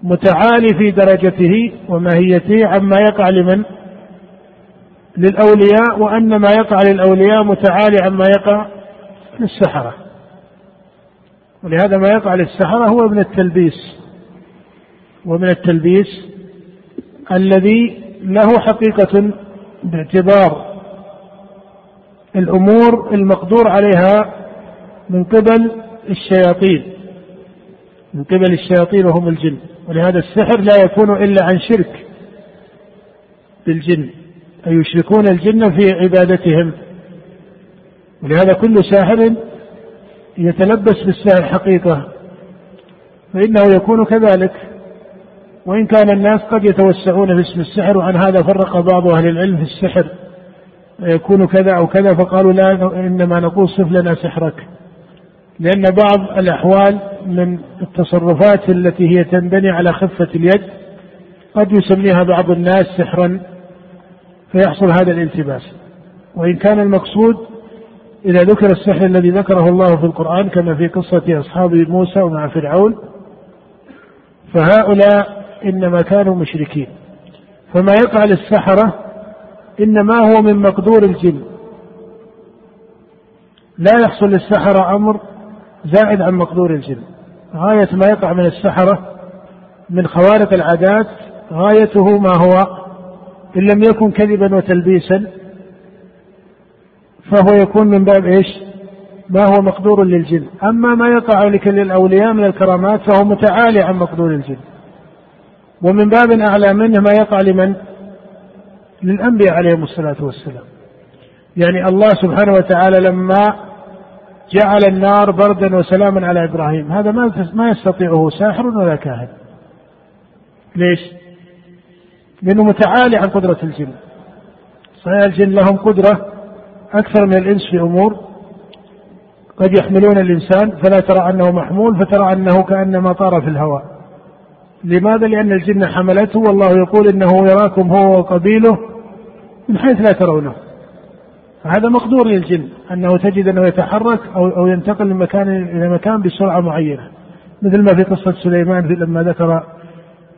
متعالي في درجته وماهيته عما يقع لمن؟ للأولياء وأن ما يقع للأولياء متعالي عما يقع للسحرة. ولهذا ما يقع للسحرة هو من التلبيس. ومن التلبيس الذي له حقيقة باعتبار الأمور المقدور عليها من قبل الشياطين. من قبل الشياطين وهم الجن. ولهذا السحر لا يكون إلا عن شرك بالجن. أي يشركون الجن في عبادتهم. ولهذا كل ساحر يتلبس بالسحر حقيقة. فإنه يكون كذلك. وإن كان الناس قد يتوسعون في اسم السحر وعن هذا فرق بعض أهل العلم في السحر. يكون كذا أو كذا فقالوا لا إنما نقول صف لنا سحرك. لأن بعض الأحوال من التصرفات التي هي تنبني على خفة اليد قد يسميها بعض الناس سحرا فيحصل هذا الالتباس. وإن كان المقصود إذا ذكر السحر الذي ذكره الله في القرآن كما في قصة أصحاب موسى ومع فرعون فهؤلاء إنما كانوا مشركين. فما يقع للسحرة إنما هو من مقدور الجن. لا يحصل للسحرة أمر زائد عن مقدور الجن غاية ما يقع من السحرة من خوارق العادات غايته ما هو إن لم يكن كذبا وتلبيسا فهو يكون من باب إيش؟ ما هو مقدور للجن، أما ما يقع للأولياء من الكرامات فهو متعالي عن مقدور الجن. ومن باب أعلى منه ما يقع لمن؟ للأنبياء عليهم الصلاة والسلام. يعني الله سبحانه وتعالى لما جعل النار بردا وسلاما على إبراهيم هذا ما ما يستطيعه ساحر ولا كاهن. ليش؟ لأنه متعالي عن قدرة الجن صحيح الجن لهم قدرة أكثر من الإنس في أمور قد يحملون الإنسان فلا ترى أنه محمول فترى أنه كأنما طار في الهواء لماذا؟ لأن الجن حملته والله يقول إنه يراكم هو وقبيله من حيث لا ترونه فهذا مقدور للجن أنه تجد أنه يتحرك أو أو ينتقل من مكان إلى مكان بسرعة معينة. مثل ما في قصة سليمان لما ذكر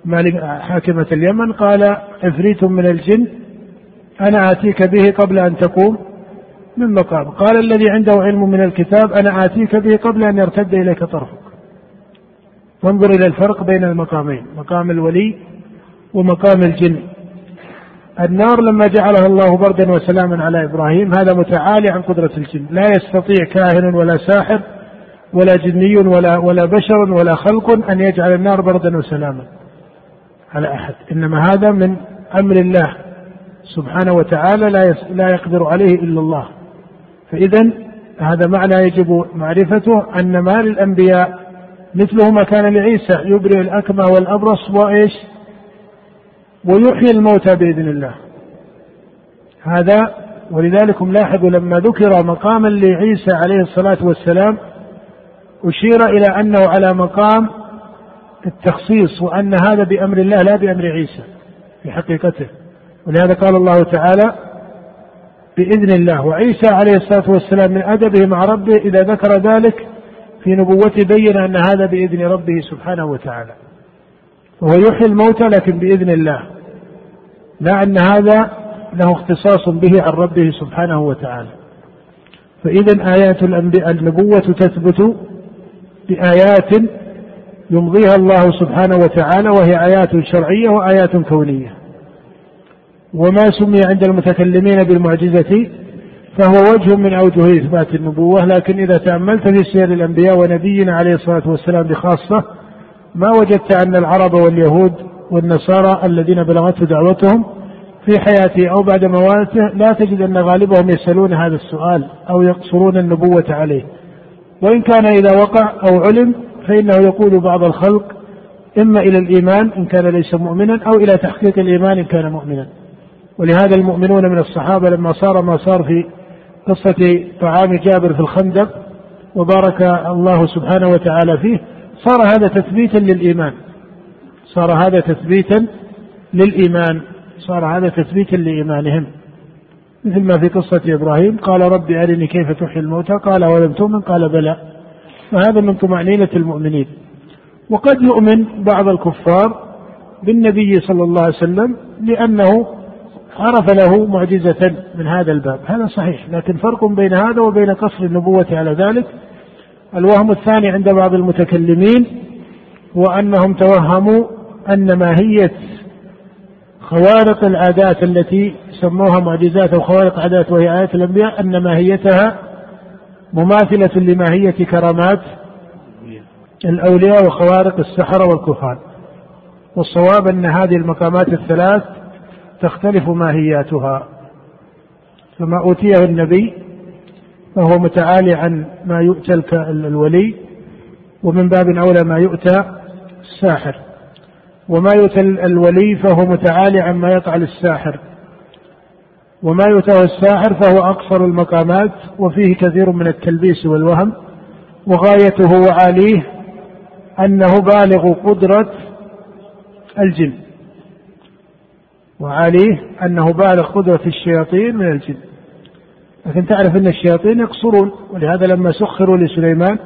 مالك حاكمة اليمن قال عفريت من الجن أنا آتيك به قبل أن تقوم من مقام. قال الذي عنده علم من الكتاب أنا آتيك به قبل أن يرتد إليك طرفك. فانظر إلى الفرق بين المقامين مقام الولي ومقام الجن. النار لما جعلها الله بردا وسلاما على إبراهيم هذا متعالي عن قدرة الجن. لا يستطيع كاهن ولا ساحر ولا جني ولا ولا بشر ولا خلق أن يجعل النار بردا وسلاما على أحد. إنما هذا من أمر الله سبحانه وتعالى لا لا يقدر عليه إلا الله. فإذا هذا معنى يجب معرفته أن ما للأنبياء مثله ما كان لعيسى يبرئ الأكمى والأبرص وإيش؟ ويحيي الموتى بإذن الله. هذا ولذلك لاحظوا لما ذكر مقاما لعيسى عليه الصلاة والسلام أشير إلى أنه على مقام التخصيص وأن هذا بأمر الله لا بأمر عيسى في حقيقته. ولهذا قال الله تعالى بإذن الله وعيسى عليه الصلاة والسلام من أدبه مع ربه إذا ذكر ذلك في نبوته بين أن هذا بإذن ربه سبحانه وتعالى. وهو يحيي الموتى لكن بإذن الله. لا أن هذا له اختصاص به عن ربه سبحانه وتعالى. فإذا آيات الأنبياء النبوة تثبت بآيات يمضيها الله سبحانه وتعالى وهي آيات شرعية وآيات كونية. وما سمي عند المتكلمين بالمعجزة فهو وجه من أوجه إثبات النبوة لكن إذا تأملت في سير الأنبياء ونبينا عليه الصلاة والسلام بخاصة ما وجدت أن العرب واليهود والنصارى الذين بلغته دعوتهم في حياته أو بعد مواته لا تجد أن غالبهم يسألون هذا السؤال أو يقصرون النبوة عليه. وإن كان إذا وقع أو علم فإنه يقول بعض الخلق إما إلى الإيمان إن كان ليس مؤمنا أو إلى تحقيق الإيمان إن كان مؤمنا. ولهذا المؤمنون من الصحابة لما صار ما صار في قصة طعام جابر في الخندق وبارك الله سبحانه وتعالى فيه صار هذا تثبيتا للإيمان. صار هذا تثبيتا للإيمان. صار هذا تثبيتا لإيمانهم. مثل ما في قصة إبراهيم قال رب أرني كيف تحيي الموتى؟ قال ولم تؤمن؟ قال بلى. وهذا من طمأنينة المؤمنين. وقد يؤمن بعض الكفار بالنبي صلى الله عليه وسلم لأنه عرف له معجزة من هذا الباب. هذا صحيح لكن فرق بين هذا وبين قصر النبوة على ذلك الوهم الثاني عند بعض المتكلمين هو أنهم توهموا أن ماهية خوارق العادات التي سموها معجزات أو خوارق عادات وهي آيات الأنبياء أن ماهيتها مماثلة لماهية كرامات الأولياء وخوارق السحرة والكهان والصواب أن هذه المقامات الثلاث تختلف ماهياتها. فما أوتيه النبي فهو متعالي عن ما يؤتى الولي ومن باب أولى ما يؤتى الساحر. وما يؤتى الولي فهو متعالي عن ما يقع للساحر. وما يؤتى الساحر فهو أقصر المقامات وفيه كثير من التلبيس والوهم. وغايته وعاليه أنه بالغ قدرة الجن. وعليه أنه بالغ قدرة الشياطين من الجن. لكن تعرف أن الشياطين يقصرون ولهذا لما سخروا لسليمان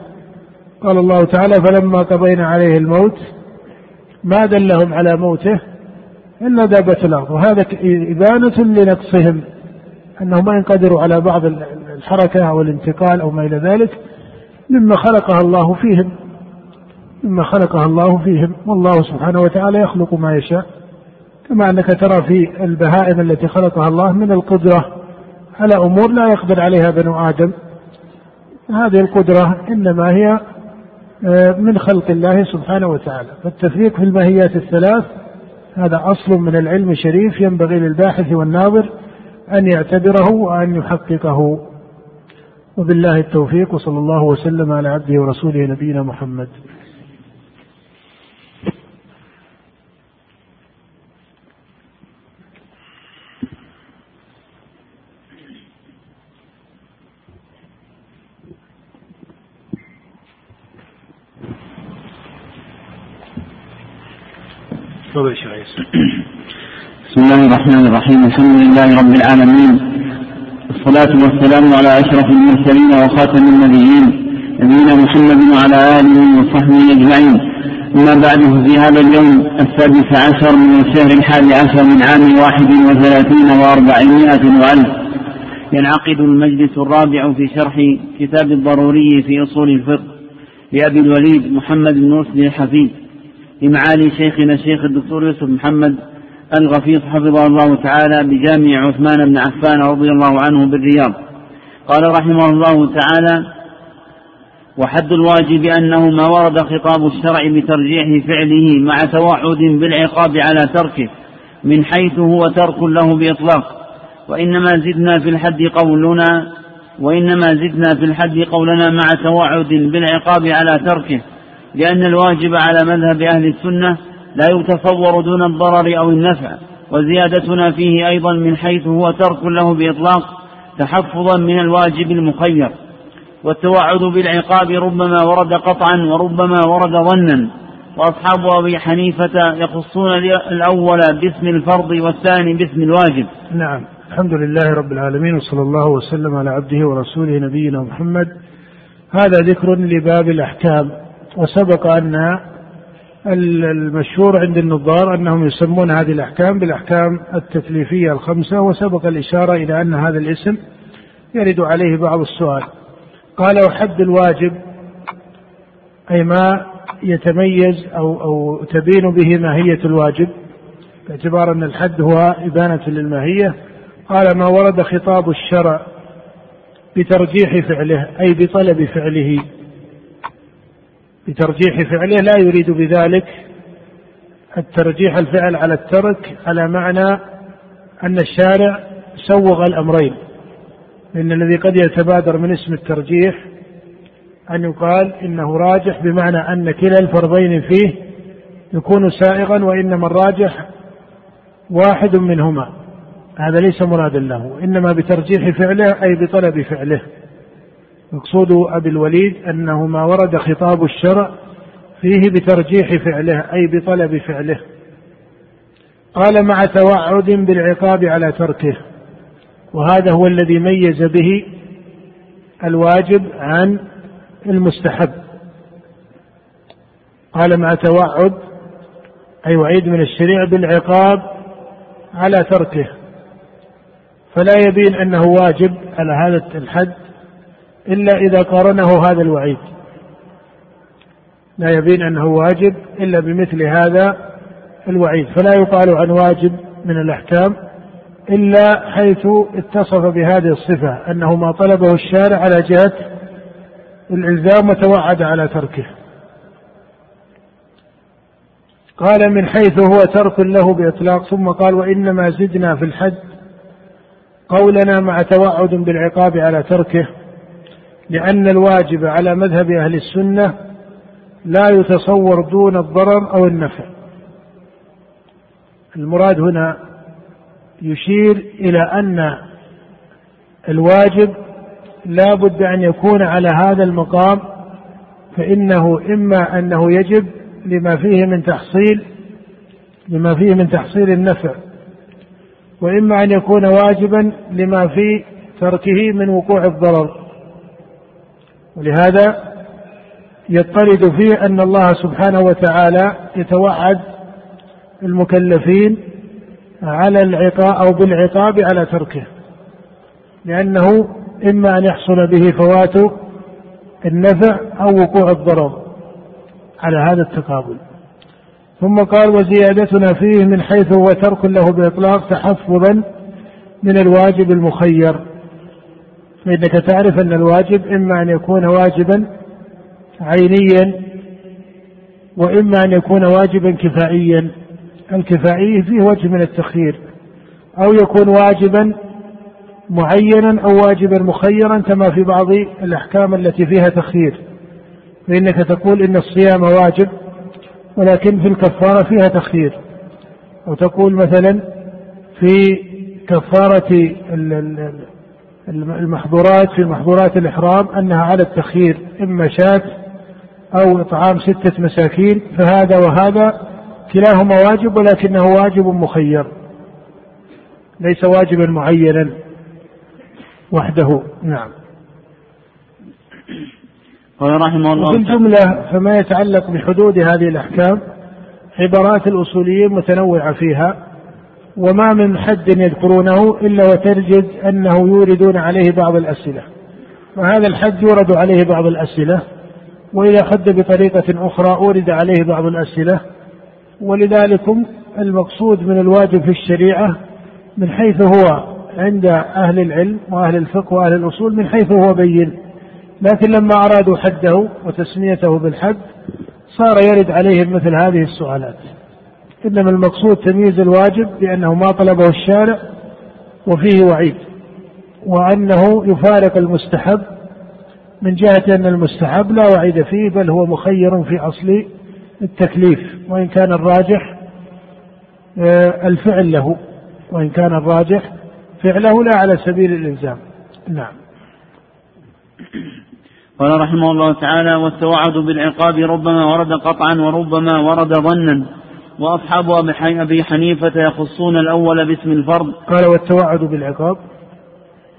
قال الله تعالى فلما قضينا عليه الموت ما دلهم على موته إلا دابة الأرض. وهذا إبانة لنقصهم أنهم ما ينقدروا على بعض الحركة أو الانتقال أو ما إلى ذلك مما خلقها الله فيهم. مما خلقها الله فيهم. والله سبحانه وتعالى يخلق ما يشاء كما أنك ترى في البهائم التي خلقها الله من القدرة. على أمور لا يقدر عليها بنو آدم. هذه القدرة إنما هي آه، من خلق الله سبحانه وتعالى. فالتفريق في الماهيات الثلاث هذا أصل من العلم الشريف ينبغي للباحث والناظر أن يعتبره وأن يحققه. وبالله التوفيق وصلى الله وسلم على عبده ورسوله نبينا محمد. تفضل شيخ بسم الله الرحمن الرحيم. الحمد لله رب العالمين. والصلاة والسلام على أشرف المرسلين وخاتم النبيين نبينا محمد وعلى آله وصحبه أجمعين. أما بعد في هذا اليوم السادس عشر من الشهر الحادي عشر من عام واحد وثلاثين وأربعمائة وألف. ينعقد المجلس الرابع في شرح كتاب الضروري في أصول الفقه لأبي الوليد محمد بن مسلم الحفيد. لمعالي شيخنا الشيخ الدكتور يوسف محمد الغفيص حفظه الله تعالى بجامع عثمان بن عفان رضي الله عنه بالرياض. قال رحمه الله تعالى وحد الواجب أنه ما ورد خطاب الشرع بترجيح فعله مع توعد بالعقاب على تركه من حيث هو ترك له بإطلاق. وإنما زدنا في الحد قولنا وإنما زدنا في الحد قولنا مع توعد بالعقاب على تركه لأن الواجب على مذهب أهل السنة لا يتصور دون الضرر أو النفع وزيادتنا فيه أيضا من حيث هو ترك له بإطلاق تحفظا من الواجب المخير. والتوعد بالعقاب ربما ورد قطعا وربما ورد ظنا. وأصحاب أبي حنيفة يخصون الأول باسم الفرض والثاني باسم الواجب. نعم. الحمد لله رب العالمين وصلى الله وسلم على عبده ورسوله نبينا محمد. هذا ذكر لباب الأحكام. وسبق أن المشهور عند النظار أنهم يسمون هذه الأحكام بالأحكام التكليفية الخمسة وسبق الإشارة إلى أن هذا الاسم يرد عليه بعض السؤال. قال وحد الواجب أي ما يتميز أو, أو تبين به ماهية الواجب باعتبار أن الحد هو إبانة للماهية قال ما ورد خطاب الشرع بترجيح فعله أي بطلب فعله. بترجيح فعله لا يريد بذلك الترجيح الفعل على الترك على معنى أن الشارع سوغ الأمرين. لأن الذي قد يتبادر من اسم الترجيح أن يقال إنه راجح بمعنى أن كلا الفرضين فيه يكون سائغا وإنما الراجح واحد منهما. هذا ليس مرادا له إنما بترجيح فعله أي بطلب فعله. مقصود أبي الوليد أنه ما ورد خطاب الشرع فيه بترجيح فعله أي بطلب فعله. قال مع توعد بالعقاب على تركه. وهذا هو الذي ميز به الواجب عن المستحب. قال مع توعد أي وعيد من الشريعة بالعقاب على تركه. فلا يبين أنه واجب على هذا الحد إلا إذا قارنه هذا الوعيد. لا يبين أنه واجب إلا بمثل هذا الوعيد. فلا يقال عن واجب من الأحكام إلا حيث اتصف بهذه الصفة أنه ما طلبه الشارع على جهة الإلزام وتوعد على تركه. قال من حيث هو ترك له بإطلاق ثم قال وإنما زدنا في الحد قولنا مع توعد بالعقاب على تركه. لأن الواجب على مذهب أهل السنة لا يتصور دون الضرر أو النفع. المراد هنا يشير إلى أن الواجب لا بد أن يكون على هذا المقام فإنه إما أنه يجب لما فيه من تحصيل لما فيه من تحصيل النفع وإما أن يكون واجبا لما في تركه من وقوع الضرر. ولهذا يضطرد فيه أن الله سبحانه وتعالى يتوعد المكلفين على العقاب أو بالعقاب على تركه لأنه إما أن يحصل به فوات النفع أو وقوع الضرر على هذا التقابل. ثم قال وزيادتنا فيه من حيث هو ترك له بإطلاق تحفظا من الواجب المخير. فإنك تعرف أن الواجب إما أن يكون واجبا عينيا وإما أن يكون واجبا كفائيا الكفائي فيه وجه من التخيير. أو يكون واجبا معينا أو واجبا مخيرا كما في بعض الأحكام التي فيها تخيير. فإنك تقول إن الصيام واجب ولكن في الكفارة فيها تخيير. وتقول مثلا في كفارة المحظورات في محظورات الإحرام أنها على التخيير إما شاة أو إطعام ستة مساكين فهذا وهذا كلاهما واجب ولكنه واجب مخير ليس واجبا معينا وحده. نعم. قال رحمه الله وفي الجملة فما يتعلق بحدود هذه الأحكام عبارات الأصوليين متنوعة فيها وما من حد يذكرونه إلا وتجد أنه يوردون عليه بعض الأسئلة. وهذا الحد يورد عليه بعض الأسئلة وإذا حد بطريقة أخرى أورد عليه بعض الأسئلة. ولذلك المقصود من الواجب في الشريعة من حيث هو عند أهل العلم وأهل الفقه وأهل الأصول من حيث هو بين. لكن لما أرادوا حده وتسميته بالحد صار يرد عليهم مثل هذه السؤالات. إنما المقصود تمييز الواجب بأنه ما طلبه الشارع وفيه وعيد وأنه يفارق المستحب من جهة أن المستحب لا وعيد فيه بل هو مخير في أصل التكليف وإن كان الراجح آه، الفعل له وإن كان الراجح فعله لا على سبيل الإلزام. نعم. قال رحمه الله تعالى والتوعد بالعقاب ربما ورد قطعا وربما ورد ظنا. وأصحاب أبي حنيفة يخصون الأول باسم الفرض قال والتوعد بالعقاب.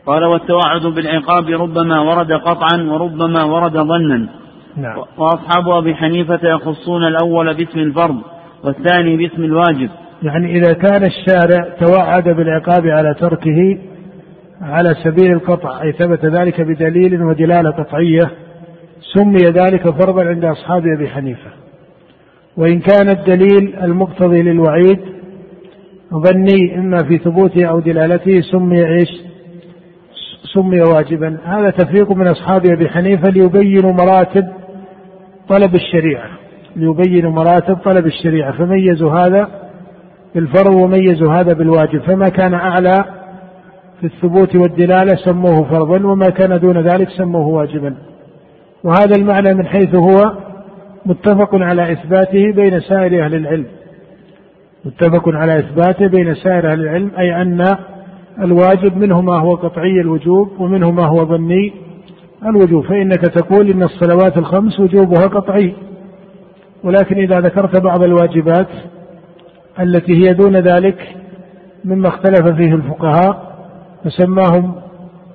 قال والتوعد بالعقاب ربما ورد قطعا وربما ورد ظنا. نعم. وأصحاب أبي حنيفة يخصون الأول باسم الفرض والثاني باسم الواجب. يعني إذا كان الشارع توعد بالعقاب على تركه على سبيل القطع أي ثبت ذلك بدليل ودلالة قطعية سمي ذلك فرضا عند أصحاب أبي حنيفة. وإن كان الدليل المقتضي للوعيد ظني إما في ثبوته أو دلالته سمي إيش؟ سمي واجبا. هذا تفريق من أصحاب أبي حنيفة ليبينوا مراتب طلب الشريعة. ليبينوا مراتب طلب الشريعة. فميزوا هذا بالفرض وميزوا هذا بالواجب. فما كان أعلى في الثبوت والدلالة سموه فرضا وما كان دون ذلك سموه واجبا. وهذا المعنى من حيث هو متفق على إثباته بين سائر أهل العلم. متفق على إثباته بين سائر أهل العلم أي أن الواجب منه ما هو قطعي الوجوب ومنه ما هو ظني الوجوب. فإنك تقول إن الصلوات الخمس وجوبها قطعي. ولكن إذا ذكرت بعض الواجبات التي هي دون ذلك مما اختلف فيه الفقهاء فسماهم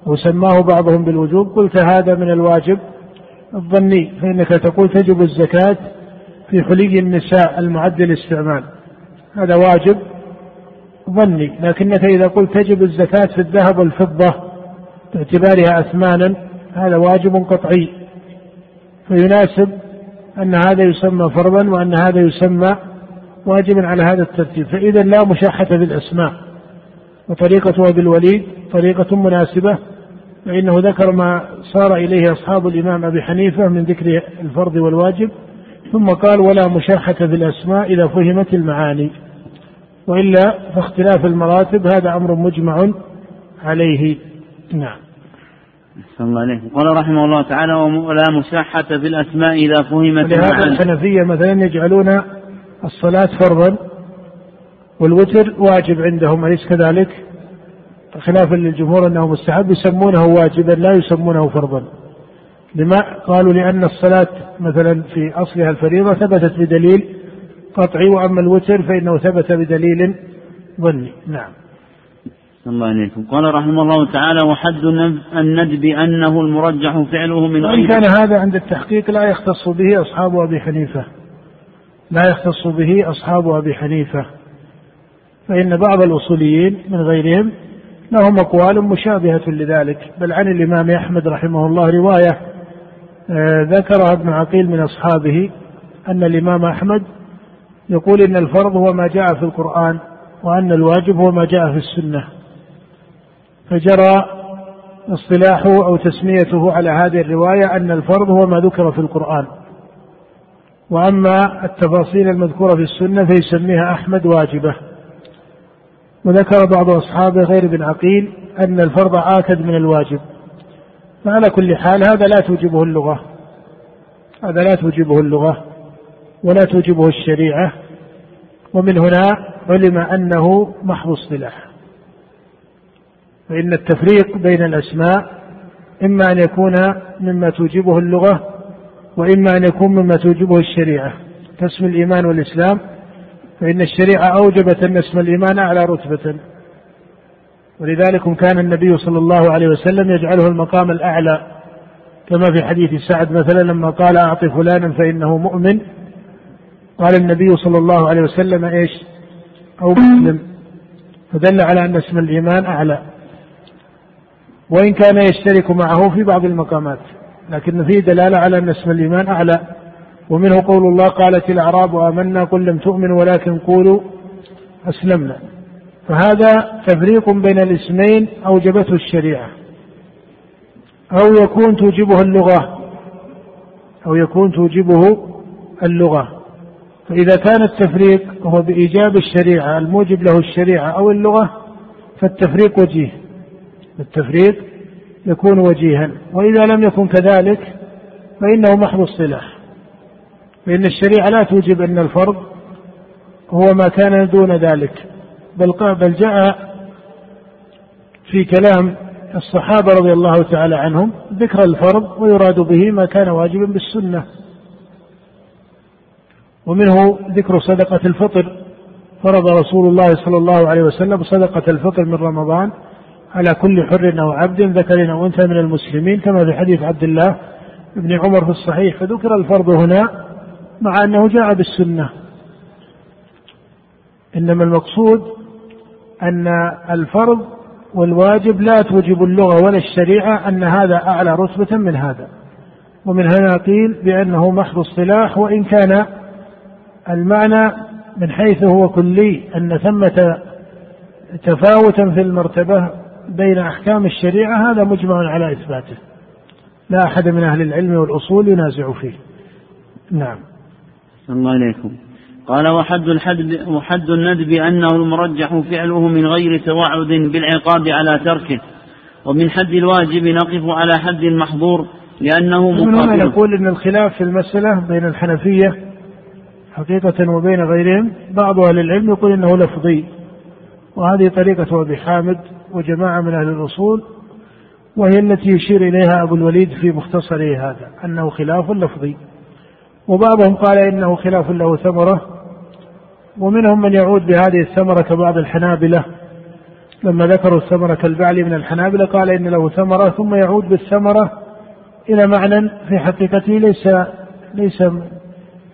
وسماه بعضهم بالوجوب قلت هذا من الواجب الظني فإنك تقول تجب الزكاة في حلي النساء المعد للاستعمال. هذا واجب ظني لكنك إذا قلت تجب الزكاة في الذهب والفضة باعتبارها أثمانا هذا واجب قطعي. فيناسب أن هذا يسمى فرضا وأن هذا يسمى واجبا على هذا الترتيب. فإذا لا مشاحة في الأسماء وطريقة أبي الوليد طريقة مناسبة فإنه ذكر ما صار إليه أصحاب الإمام أبي حنيفة من ذكر الفرض والواجب ثم قال ولا مشاحة في الأسماء إذا فهمت المعاني وإلا فاختلاف المراتب هذا أمر مجمع عليه. نعم. صلى الله عليه قال رحمه الله تعالى ولا مشاحة في الأسماء إذا فهمت لهذا الحنفية مثلا يجعلون الصلاة فرضا والوتر واجب عندهم أليس كذلك؟ خلافا للجمهور أنه مستحب يسمونه واجبا لا يسمونه فرضا. لما قالوا لأن الصلاة مثلا في أصلها الفريضة ثبتت بدليل قطعي وأما الوتر فإنه ثبت بدليل ظني. نعم. الله عليكم. قال رحمه الله تعالى وحد الندب أنه المرجح فعله من وإن كان هذا عند التحقيق لا يختص به أصحاب أبي حنيفة. لا يختص به أصحاب أبي حنيفة. فإن بعض الأصوليين من غيرهم لهم أقوال مشابهة لذلك. بل عن الإمام أحمد رحمه الله رواية آه، ذكرها ابن عقيل من أصحابه أن الإمام أحمد يقول إن الفرض هو ما جاء في القرآن وأن الواجب هو ما جاء في السنة. فجرى اصطلاحه أو تسميته على هذه الرواية أن الفرض هو ما ذكر في القرآن. وأما التفاصيل المذكورة في السنة فيسميها أحمد واجبة. وذكر بعض أصحابه غير ابن عقيل أن الفرض آكد من الواجب. فعلى كل حال هذا لا توجبه اللغة. هذا لا توجبه اللغة ولا توجبه الشريعة. ومن هنا علم أنه محض اصطلاح. فإن التفريق بين الأسماء إما أن يكون مما توجبه اللغة وإما أن يكون مما توجبه الشريعة. كاسم الإيمان والإسلام فإن الشريعة أوجبت أن اسم الإيمان أعلى رتبة. ولذلك كان النبي صلى الله عليه وسلم يجعله المقام الأعلى كما في حديث سعد مثلا لما قال أعط فلانا فإنه مؤمن. قال النبي صلى الله عليه وسلم إيش؟ أو مسلم. فدل على أن اسم الإيمان أعلى. وإن كان يشترك معه في بعض المقامات لكن فيه دلالة على أن اسم الإيمان أعلى. ومنه قول الله قالت الأعراب آمنا قل لم تؤمنوا ولكن قولوا أسلمنا. فهذا تفريق بين الاسمين أوجبته الشريعة. أو يكون توجبه اللغة. أو يكون توجبه اللغة. فإذا كان التفريق هو بإيجاب الشريعة الموجب له الشريعة أو اللغة فالتفريق وجيه. التفريق يكون وجيها. وإذا لم يكن كذلك فإنه محض الصلاح فإن الشريعة لا توجب أن الفرض هو ما كان دون ذلك. بل بل جاء في كلام الصحابة رضي الله تعالى عنهم ذكر الفرض ويراد به ما كان واجبا بالسنة. ومنه ذكر صدقة الفطر. فرض رسول الله صلى الله عليه وسلم صدقة الفطر من رمضان على كل حر أو عبد ذكر أو أنثى من المسلمين كما في حديث عبد الله بن عمر في الصحيح. فذكر الفرض هنا مع أنه جاء بالسنة. إنما المقصود أن الفرض والواجب لا توجب اللغة ولا الشريعة أن هذا أعلى رتبة من هذا. ومن هنا قيل بأنه محض الصلاح وإن كان المعنى من حيث هو كلي أن ثمة تفاوتا في المرتبة بين أحكام الشريعة هذا مجمع على إثباته. لا أحد من أهل العلم والأصول ينازع فيه. نعم. الله إليكم قال وحد الحد وحد الندب أنه المرجح فعله من غير توعد بالعقاب على تركه ومن حد الواجب نقف على حد المحظور لأنه مقابل. يقول أن الخلاف في المسألة بين الحنفية حقيقة وبين غيرهم بعض أهل العلم يقول أنه لفظي وهذه طريقة أبي حامد وجماعة من أهل الأصول وهي التي يشير إليها أبو الوليد في مختصره هذا أنه خلاف لفظي. وبعضهم قال إنه خلاف له ثمرة ومنهم من يعود بهذه الثمرة كبعض الحنابلة. لما ذكروا الثمرة كالبعل من الحنابلة قال إن له ثمرة ثم يعود بالثمرة إلى معنى في حقيقته ليس ليس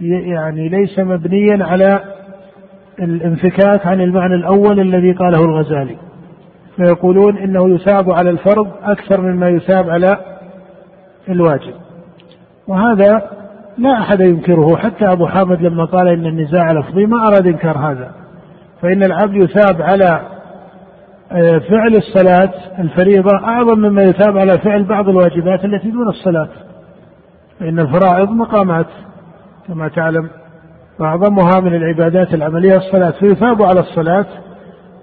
يعني ليس مبنيا على الانفكاك عن المعنى الأول الذي قاله الغزالي. فيقولون إنه يثاب على الفرض أكثر مما يثاب على الواجب. وهذا لا أحد ينكره. حتى أبو حامد لما قال إن النزاع لفظي ما أراد إنكار هذا. فإن العبد يثاب على آه، فعل الصلاة الفريضة أعظم مما يثاب على فعل بعض الواجبات التي دون الصلاة. فإن الفرائض مقامات. كما تعلم وأعظمها من العبادات العملية الصلاة. فيثاب على الصلاة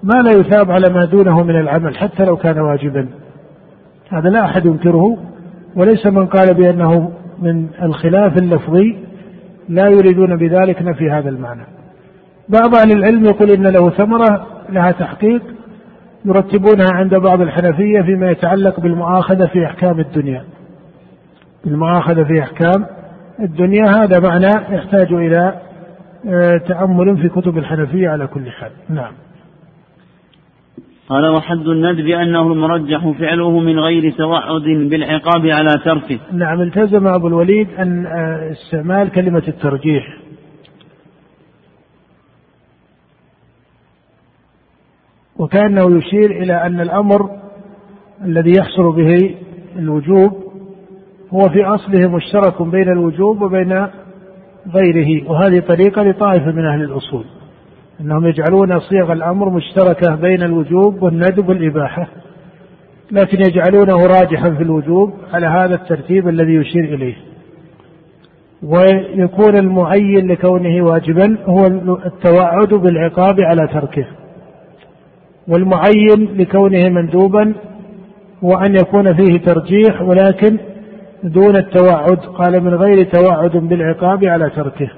ما لا يثاب على ما دونه من العمل حتى لو كان واجبا. هذا لا أحد ينكره وليس من قال بأنه من الخلاف اللفظي لا يريدون بذلك نفي هذا المعنى. بعض أهل العلم يقول إن له ثمرة لها تحقيق يرتبونها عند بعض الحنفية فيما يتعلق بالمؤاخذة في أحكام الدنيا. المؤاخذة في أحكام الدنيا هذا معنى يحتاج إلى آه، تأمل في كتب الحنفية على كل حال. نعم. قال وحد الندب أنه المرجح فعله من غير توعد بالعقاب على تركه. نعم التزم أبو الوليد أن آه، استعمال كلمة الترجيح. وكأنه يشير إلى أن الأمر الذي يحصل به الوجوب هو في أصله مشترك بين الوجوب وبين غيره وهذه طريقة لطائفة من أهل الأصول. أنهم يجعلون صيغ الأمر مشتركة بين الوجوب والندب والإباحة لكن يجعلونه راجحا في الوجوب على هذا الترتيب الذي يشير إليه. ويكون المعين لكونه واجبا هو التوعد بالعقاب على تركه. والمعين لكونه مندوبا هو أن يكون فيه ترجيح ولكن دون التوعد قال من غير توعد بالعقاب على تركه.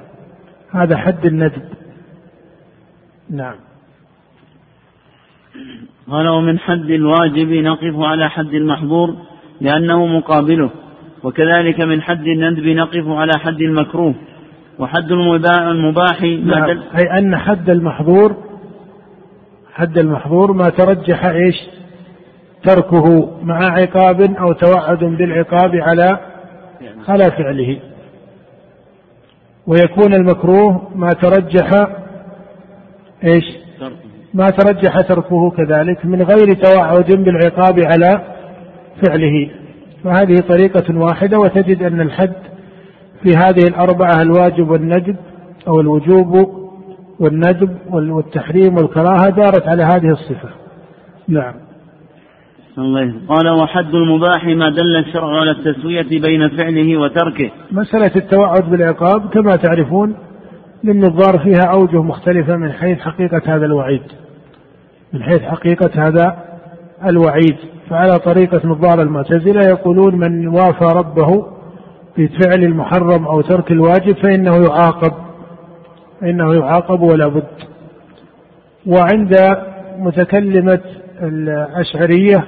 هذا حد الندب. نعم قال ومن حد الواجب نقف على حد المحظور لأنه مقابله وكذلك من حد الندب نقف على حد المكروه وحد المباح نعم. أي أن حد المحظور حد المحظور ما ترجح إيش؟ تركه مع عقاب أو توعد بالعقاب على على فعله ويكون المكروه ما ترجح إيش؟ ما ترجح تركه كذلك من غير توعد بالعقاب على فعله. فهذه طريقة واحدة وتجد أن الحد في هذه الأربعة الواجب والندب أو الوجوب والندب والتحريم والكراهة دارت على هذه الصفة. نعم. الله قال وحد المباح ما دل الشرع على التسوية بين فعله وتركه. مسألة التوعد بالعقاب كما تعرفون للنظار فيها أوجه مختلفة من حيث حقيقة هذا الوعيد. من حيث حقيقة هذا الوعيد. فعلى طريقة نظار المعتزلة يقولون من وافى ربه في فعل المحرم أو ترك الواجب فإنه يعاقب. فإنه يعاقب ولا بد. وعند متكلمة الأشعرية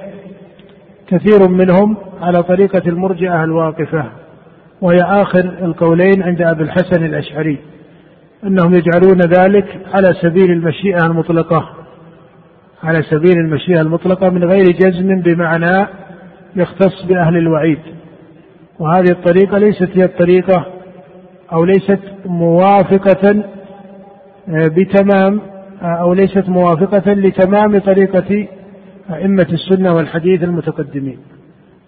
كثير منهم على طريقة المرجئة الواقفة وهي آخر القولين عند أبي الحسن الأشعري. أنهم يجعلون ذلك على سبيل المشيئة المطلقة. على سبيل المشيئة المطلقة من غير جزم بمعنى يختص بأهل الوعيد. وهذه الطريقة ليست هي الطريقة أو ليست موافقة آه، بتمام آه، أو ليست موافقة لتمام طريقة أئمة السنة والحديث المتقدمين.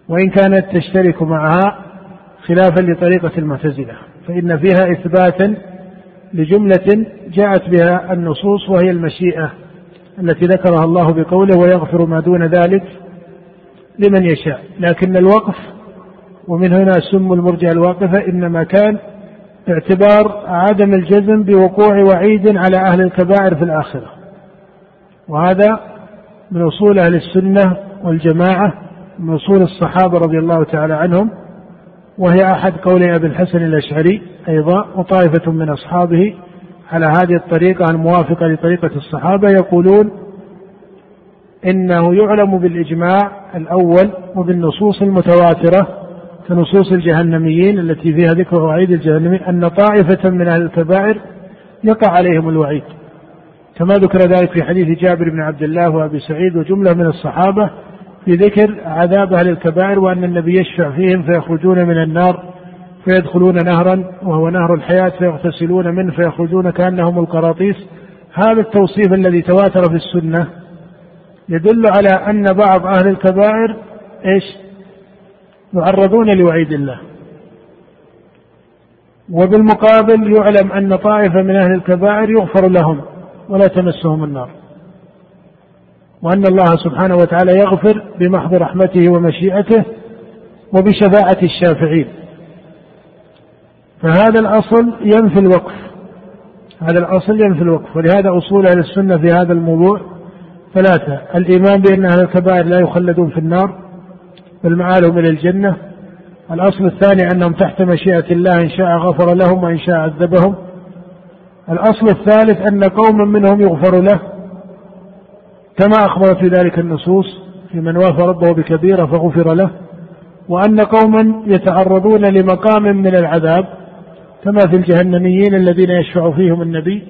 وإن كانت تشترك معها خلافا لطريقة المعتزلة فإن فيها إثباتا لجملة جاءت بها النصوص وهي المشيئة التي ذكرها الله بقوله ويغفر ما دون ذلك لمن يشاء. لكن الوقف ومن هنا سم المرجع الواقفة إنما كان باعتبار عدم الجزم بوقوع وعيد على أهل الكبائر في الآخرة. وهذا من أصول أهل السنة والجماعة من أصول الصحابة رضي الله تعالى عنهم وهي أحد قولي أبي الحسن الأشعري أيضا وطائفة من أصحابه على هذه الطريقة الموافقة لطريقة الصحابة يقولون إنه يعلم بالإجماع الأول وبالنصوص المتواترة كنصوص الجهنميين التي فيها ذكر وعيد الجهنميين أن طائفة من أهل الكبائر يقع عليهم الوعيد. كما ذكر ذلك في حديث جابر بن عبد الله وأبي سعيد وجملة من الصحابة في ذكر عذاب أهل الكبائر وأن النبي يشفع فيهم فيخرجون من النار فيدخلون نهرا وهو نهر الحياة فيغتسلون منه فيخرجون كأنهم القراطيس. هذا التوصيف الذي تواتر في السنة يدل على أن بعض أهل الكبائر إيش؟ يعرضون لوعيد الله. وبالمقابل يعلم أن طائفة من أهل الكبائر يغفر لهم ولا تمسهم النار. وأن الله سبحانه وتعالى يغفر بمحض رحمته ومشيئته وبشفاعة الشافعين. فهذا الأصل ينفي الوقف. هذا الأصل ينفي الوقف. ولهذا أصول أهل السنة في هذا الموضوع ثلاثة. الإيمان بأن أهل الكبائر لا يخلدون في النار بل معالهم إلى الجنة. الأصل الثاني أنهم تحت مشيئة الله إن شاء غفر لهم وإن شاء عذبهم. الأصل الثالث أن قوما منهم يغفر له. كما أخبرت في ذلك النصوص في من وافى ربه بكبيرة فغفر له وأن قوما يتعرضون لمقام من العذاب كما في الجهنميين الذين يشفع فيهم النبي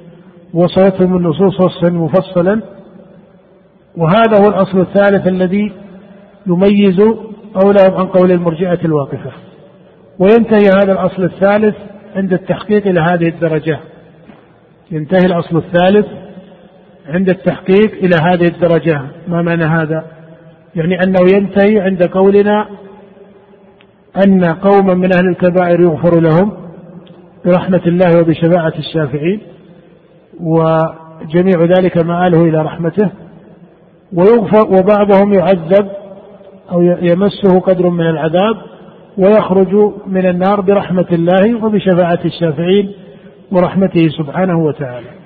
وصلتهم النصوص وصفا مفصلا. وهذا هو الأصل الثالث الذي يميز قولهم عن قول المرجئة الواقفة. وينتهي هذا الأصل الثالث عند التحقيق إلى هذه الدرجة. ينتهي الأصل الثالث عند التحقيق إلى هذه الدرجة. ما معنى هذا؟ يعني أنه ينتهي عند قولنا أن قوما من أهل الكبائر يغفر لهم برحمة الله وبشفاعة الشافعين وجميع ذلك مآله إلى رحمته. ويغفر وبعضهم يعذب أو يمسه قدر من العذاب ويخرج من النار برحمة الله وبشفاعة الشافعين ورحمته سبحانه وتعالى.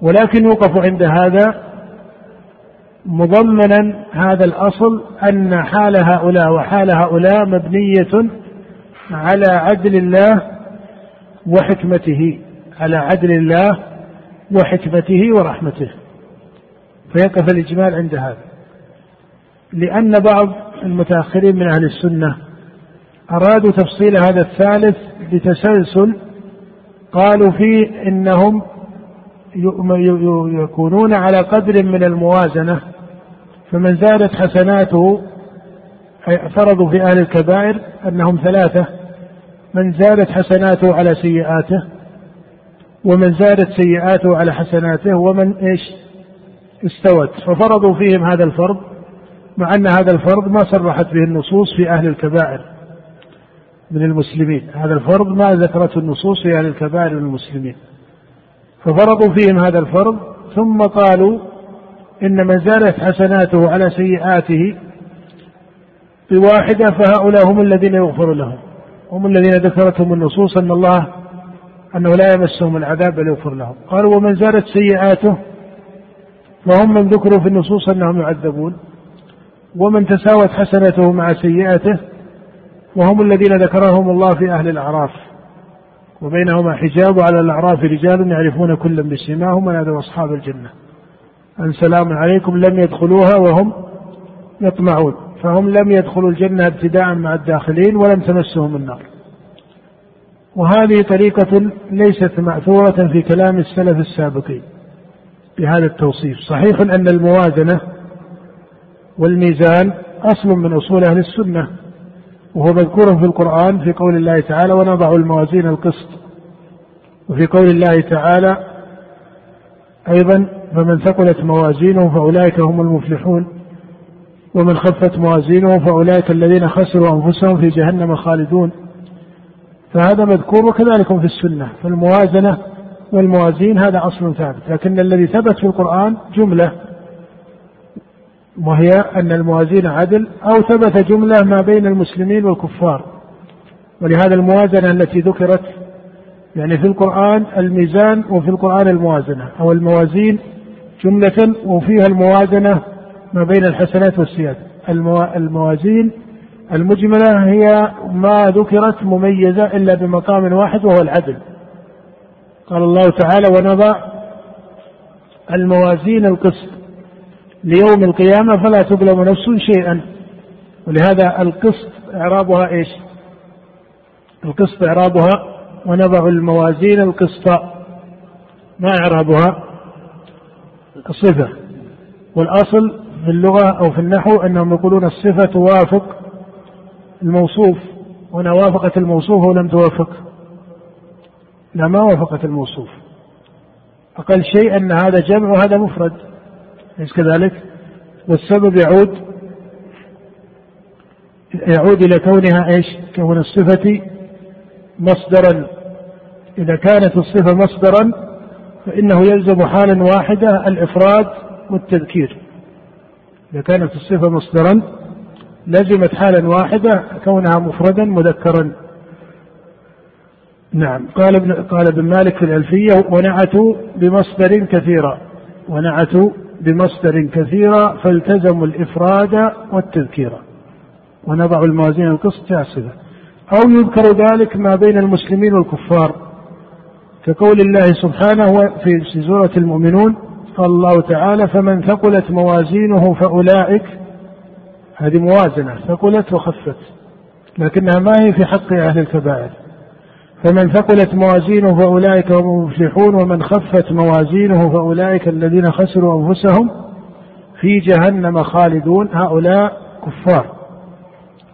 ولكن يوقف عند هذا مضمنا هذا الأصل أن حال هؤلاء وحال هؤلاء مبنية على عدل الله وحكمته على عدل الله وحكمته ورحمته. فيقف الإجمال عند هذا. لأن بعض المتأخرين من أهل السنة أرادوا تفصيل هذا الثالث بتسلسل قالوا فيه إنهم يكونون على قدر من الموازنة فمن زادت حسناته فرضوا في أهل الكبائر أنهم ثلاثة من زادت حسناته على سيئاته ومن زادت سيئاته على حسناته ومن إيش؟ استوت. ففرضوا فيهم هذا الفرض مع أن هذا الفرض ما صرحت به النصوص في أهل الكبائر من المسلمين. هذا الفرض ما ذكرته النصوص في أهل الكبائر من المسلمين. ففرضوا فيهم هذا الفرض ثم قالوا إن من زالت حسناته على سيئاته بواحدة فهؤلاء هم الذين يغفر لهم. هم الذين ذكرتهم النصوص أن الله أنه لا يمسهم العذاب بل يغفر لهم. قالوا ومن زالت سيئاته؟ فهم من ذكروا في النصوص أنهم يعذبون. ومن تساوت حسنته مع سيئته وهم الذين ذكرهم الله في أهل الأعراف. وبينهما حجاب على الأعراف رجال يعرفون كلا بسيماهم ونادوا أصحاب الجنة. أن سلام عليكم لم يدخلوها وهم يطمعون. فهم لم يدخلوا الجنة ابتداء مع الداخلين ولم تمسهم النار. وهذه طريقة ليست مأثورة في كلام السلف السابقين بهذا التوصيف. صحيح أن الموازنة والميزان أصل من أصول أهل السنة. وهو مذكور في القرآن في قول الله تعالى ونضع الموازين القسط. وفي قول الله تعالى أيضا فمن ثقلت موازينه فأولئك هم المفلحون. ومن خفت موازينه فأولئك الذين خسروا أنفسهم في جهنم خالدون. فهذا مذكور وكذلك في السنة. فالموازنة والموازين هذا أصل ثابت. لكن الذي ثبت في القرآن جملة. وهي أن الموازين عدل أو ثبت جملة ما بين المسلمين والكفار. ولهذا الموازنة التي ذكرت يعني في القرآن الميزان وفي القرآن الموازنة أو الموازين جملة وفيها الموازنة ما بين الحسنات والسيئات. الموازين المجملة هي ما ذكرت مميزة إلا بمقام واحد وهو العدل. قال الله تعالى ونضع الموازين القسط ليوم القيامة فلا تظلم نفس شيئا. ولهذا القسط إعرابها إيش؟ القسط إعرابها ونضع الموازين القسط. ما إعرابها؟ الصفة. والأصل في اللغة أو في النحو أنهم يقولون الصفة توافق الموصوف. هنا وافقت الموصوف ولم توافق. لا ما وافقت الموصوف. أقل شيء أن هذا جمع وهذا مفرد. أليس كذلك؟ والسبب يعود يعود إلى كونها إيش؟ كون الصفة مصدرا. إذا كانت الصفة مصدرا فإنه يلزم حالا واحدة الإفراد والتذكير. إذا كانت الصفة مصدرا لزمت حالا واحدة كونها مفردا مذكرا. نعم. قال ابن قال ابن مالك في الألفية ونعتوا بمصدر كثيرا. ونعتوا بمصدر كثيرا فالتزموا الإفراد والتذكير. ونضع الموازين القسط جاسدة أو يذكر ذلك ما بين المسلمين والكفار. كقول الله سبحانه في سورة المؤمنون قال الله تعالى فمن ثقلت موازينه فأولئك هذه موازنة ثقلت وخفت لكنها ما هي في حق أهل الكبائر. فمن ثقلت موازينه فأولئك هم المفلحون ومن خفت موازينه فأولئك الذين خسروا أنفسهم في جهنم خالدون. هؤلاء كفار.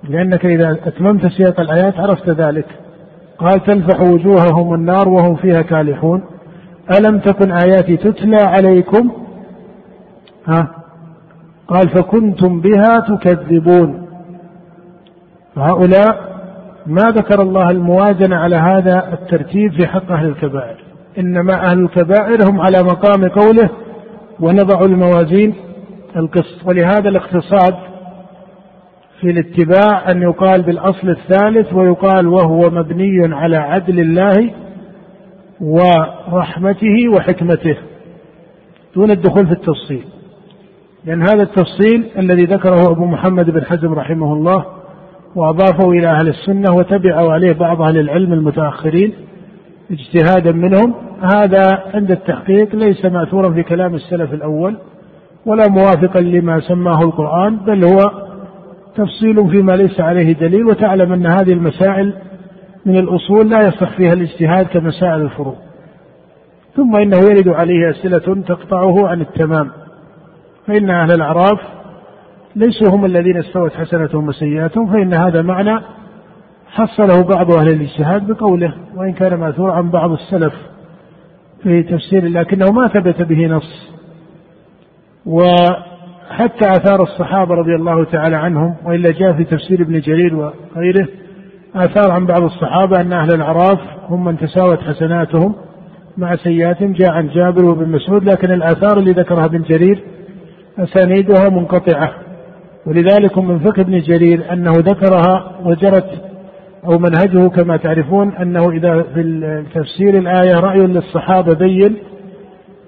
لأنك إذا أتممت سياق الآيات عرفت ذلك. قال تلفح وجوههم النار وهم فيها كالحون. ألم تكن آياتي تتلى عليكم؟ ها؟ قال فكنتم بها تكذبون. فهؤلاء ما ذكر الله الموازنة على هذا الترتيب في حق أهل الكبائر. إنما أهل الكبائر هم على مقام قوله ونضع الموازين القسط. ولهذا الاقتصاد في الاتباع أن يقال بالأصل الثالث ويقال وهو مبني على عدل الله ورحمته وحكمته دون الدخول في التفصيل. لأن هذا التفصيل الذي ذكره أبو محمد بن حزم رحمه الله وأضافه إلى أهل السنة وتبعوا عليه بعض أهل العلم المتأخرين اجتهادا منهم. هذا عند التحقيق ليس مأثورا في كلام السلف الأول ولا موافقا لما سماه القرآن بل هو تفصيل فيما ليس عليه دليل. وتعلم أن هذه المسائل من الأصول لا يصح فيها الاجتهاد كمسائل الفروع ثم إنه يرد عليه أسئلة تقطعه عن التمام. فإن أهل الأعراف ليسوا هم الذين استوت حسنتهم وسيئاتهم فإن هذا معنى حصله بعض أهل الاجتهاد بقوله وإن كان ماثور عن بعض السلف في تفسير لكنه ما ثبت به نص. وحتى آثار الصحابة رضي الله تعالى عنهم وإلا جاء في تفسير ابن جرير وغيره آثار عن بعض الصحابة أن أهل الأعراف هم من تساوت حسناتهم مع سيئاتهم جاء عن جابر وابن مسعود لكن الآثار اللي ذكرها ابن جرير أسانيدها منقطعة. ولذلك من فقه ابن جرير أنه ذكرها وجرت أو منهجه كما تعرفون أنه إذا في تفسير الآية رأي للصحابة بين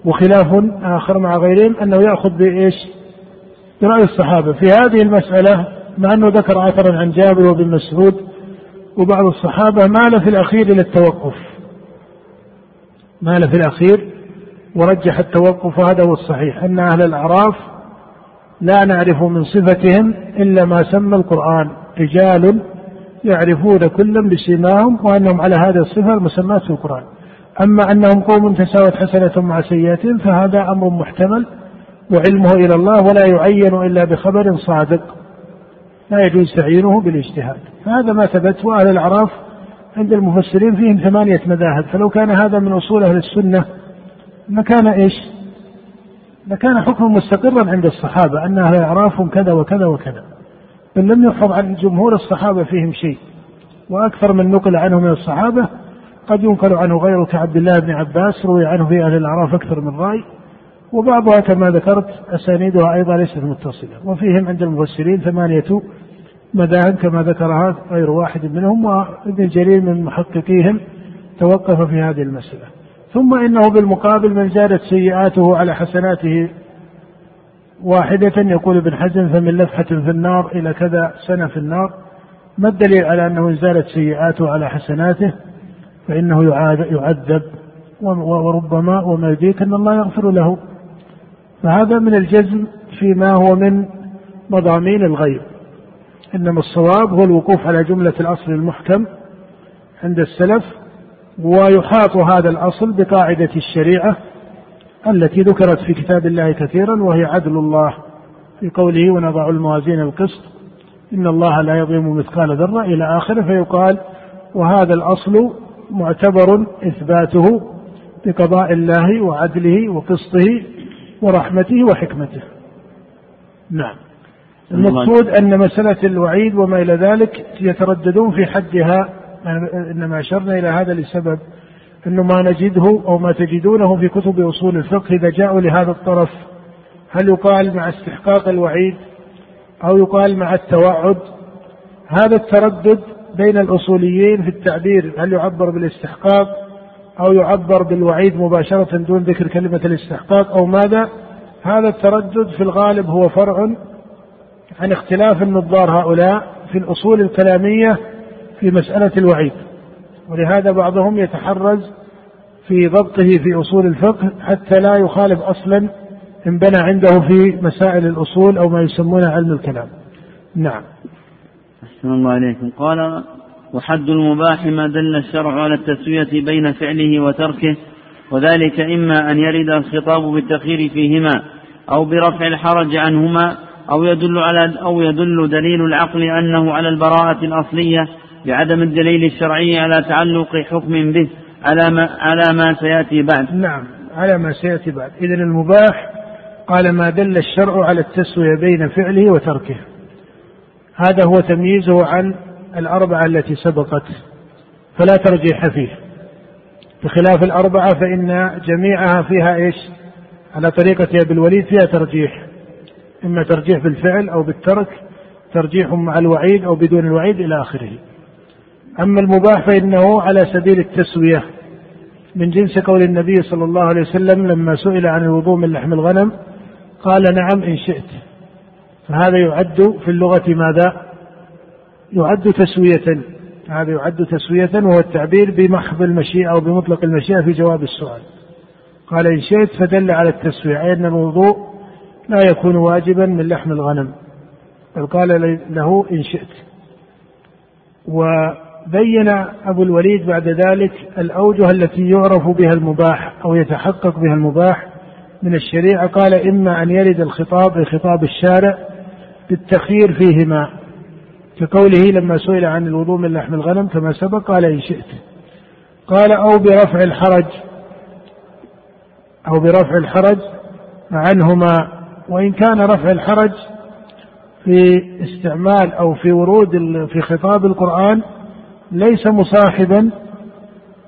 وخلاف آخر مع غيرهم أنه يأخذ بإيش؟ برأي الصحابة. في هذه المسألة مع أنه ذكر أثرا عن جابر وابن مسعود وبعض الصحابة مال في الأخير إلى التوقف. مال في الأخير ورجح التوقف وهذا هو الصحيح. أن أهل الأعراف لا نعرف من صفتهم إلا ما سمى القرآن. رجال يعرفون كلا بسيماهم وأنهم على هذه الصفة المسماة في القرآن. أما أنهم قوم تساوت حسنة مع سيئة فهذا أمر محتمل وعلمه إلى الله ولا يعين إلا بخبر صادق. لا يجوز تعيينه بالاجتهاد. فهذا ما ثبت وأهل الأعراف عند المفسرين فيهم ثمانية مذاهب. فلو كان هذا من أصول أهل السنة لكان إيش؟ لكان حكم مستقرا عند الصحابة أن أهل الأعراف كذا وكذا وكذا بل لم يحفظ عن جمهور الصحابة فيهم شيء وأكثر من نقل عنه من الصحابة قد ينقل عنه غيره كعبد الله بن عباس روي عنه في أهل الأعراف أكثر من رأي وبعضها كما ذكرت أسانيدها أيضا ليست متصلة وفيهم عند المفسرين ثمانية مذاهب كما ذكرها غير واحد منهم وابن جرير من محققيهم توقف في هذه المسألة. ثم إنه بالمقابل من زادت سيئاته على حسناته واحدة يقول ابن حزم فمن لفحة في النار إلى كذا سنة في النار. ما الدليل على أنه إن زالت سيئاته على حسناته؟ فإنه يعذب وربما وما يدريك أن الله يغفر له. فهذا من الجزم فيما هو من مضامين الغيب. إنما الصواب هو الوقوف على جملة الأصل المحكم عند السلف ويحاط هذا الأصل بقاعدة الشريعة التي ذكرت في كتاب الله كثيرا وهي عدل الله في قوله ونضع الموازين القسط إن الله لا يظلم مثقال ذرة. إلى آخره فيقال وهذا الأصل معتبر إثباته بقضاء الله وعدله وقسطه ورحمته وحكمته. نعم. المقصود أن مسألة الوعيد وما إلى ذلك يترددون في حدها إنما أشرنا إلى هذا لسبب أنه ما نجده أو ما تجدونه في كتب أصول الفقه إذا جاءوا لهذا الطرف هل يقال مع استحقاق الوعيد أو يقال مع التوعد؟ هذا التردد بين الأصوليين في التعبير هل يعبر بالاستحقاق أو يعبر بالوعيد مباشرة دون ذكر كلمة الاستحقاق أو ماذا؟ هذا التردد في الغالب هو فرع عن اختلاف النظار هؤلاء في الأصول الكلامية في مسألة الوعيد. ولهذا بعضهم يتحرز في ضبطه في أصول الفقه حتى لا يخالف أصلا انبنى عنده في مسائل الأصول أو ما يسمونه علم الكلام. نعم. أحسن الله عليكم قال وحد المباح ما دل الشرع على التسوية بين فعله وتركه وذلك إما أن يرد الخطاب بالتخير فيهما أو برفع الحرج عنهما أو يدل على أو يدل دليل العقل أنه على البراءة الأصلية بعدم الدليل الشرعي على تعلق حكم به على ما على ما سيأتي بعد. نعم على ما سيأتي بعد، إذا المباح قال ما دل الشرع على التسوية بين فعله وتركه. هذا هو تمييزه عن الأربعة التي سبقت فلا ترجيح فيه. بخلاف الأربعة فإن جميعها فيها إيش؟ على طريقة أبي الوليد فيها ترجيح. إما ترجيح بالفعل أو بالترك ترجيح مع الوعيد أو بدون الوعيد إلى آخره أما المباح فإنه على سبيل التسوية. من جنس قول النبي صلى الله عليه وسلم لما سئل عن الوضوء من لحم الغنم قال نعم إن شئت. فهذا يعد في اللغة ماذا؟ يعد تسوية. هذا يعد تسوية وهو التعبير بمحض المشيئة أو بمطلق المشيئة في جواب السؤال. قال إن شئت فدل على التسوية أي أن الوضوء لا يكون واجبا من لحم الغنم. بل قال له إن شئت. وبين أبو الوليد بعد ذلك الأوجه التي يعرف بها المباح أو يتحقق بها المباح من الشريعة. قال إما أن يرد الخطاب خطاب الشارع بالتخيير فيهما كقوله لما سئل عن الوضوء من لحم الغنم كما سبق قال إن شئت. قال أو برفع الحرج أو برفع الحرج عنهما وإن كان رفع الحرج في استعمال أو في ورود في خطاب القرآن ليس مصاحبا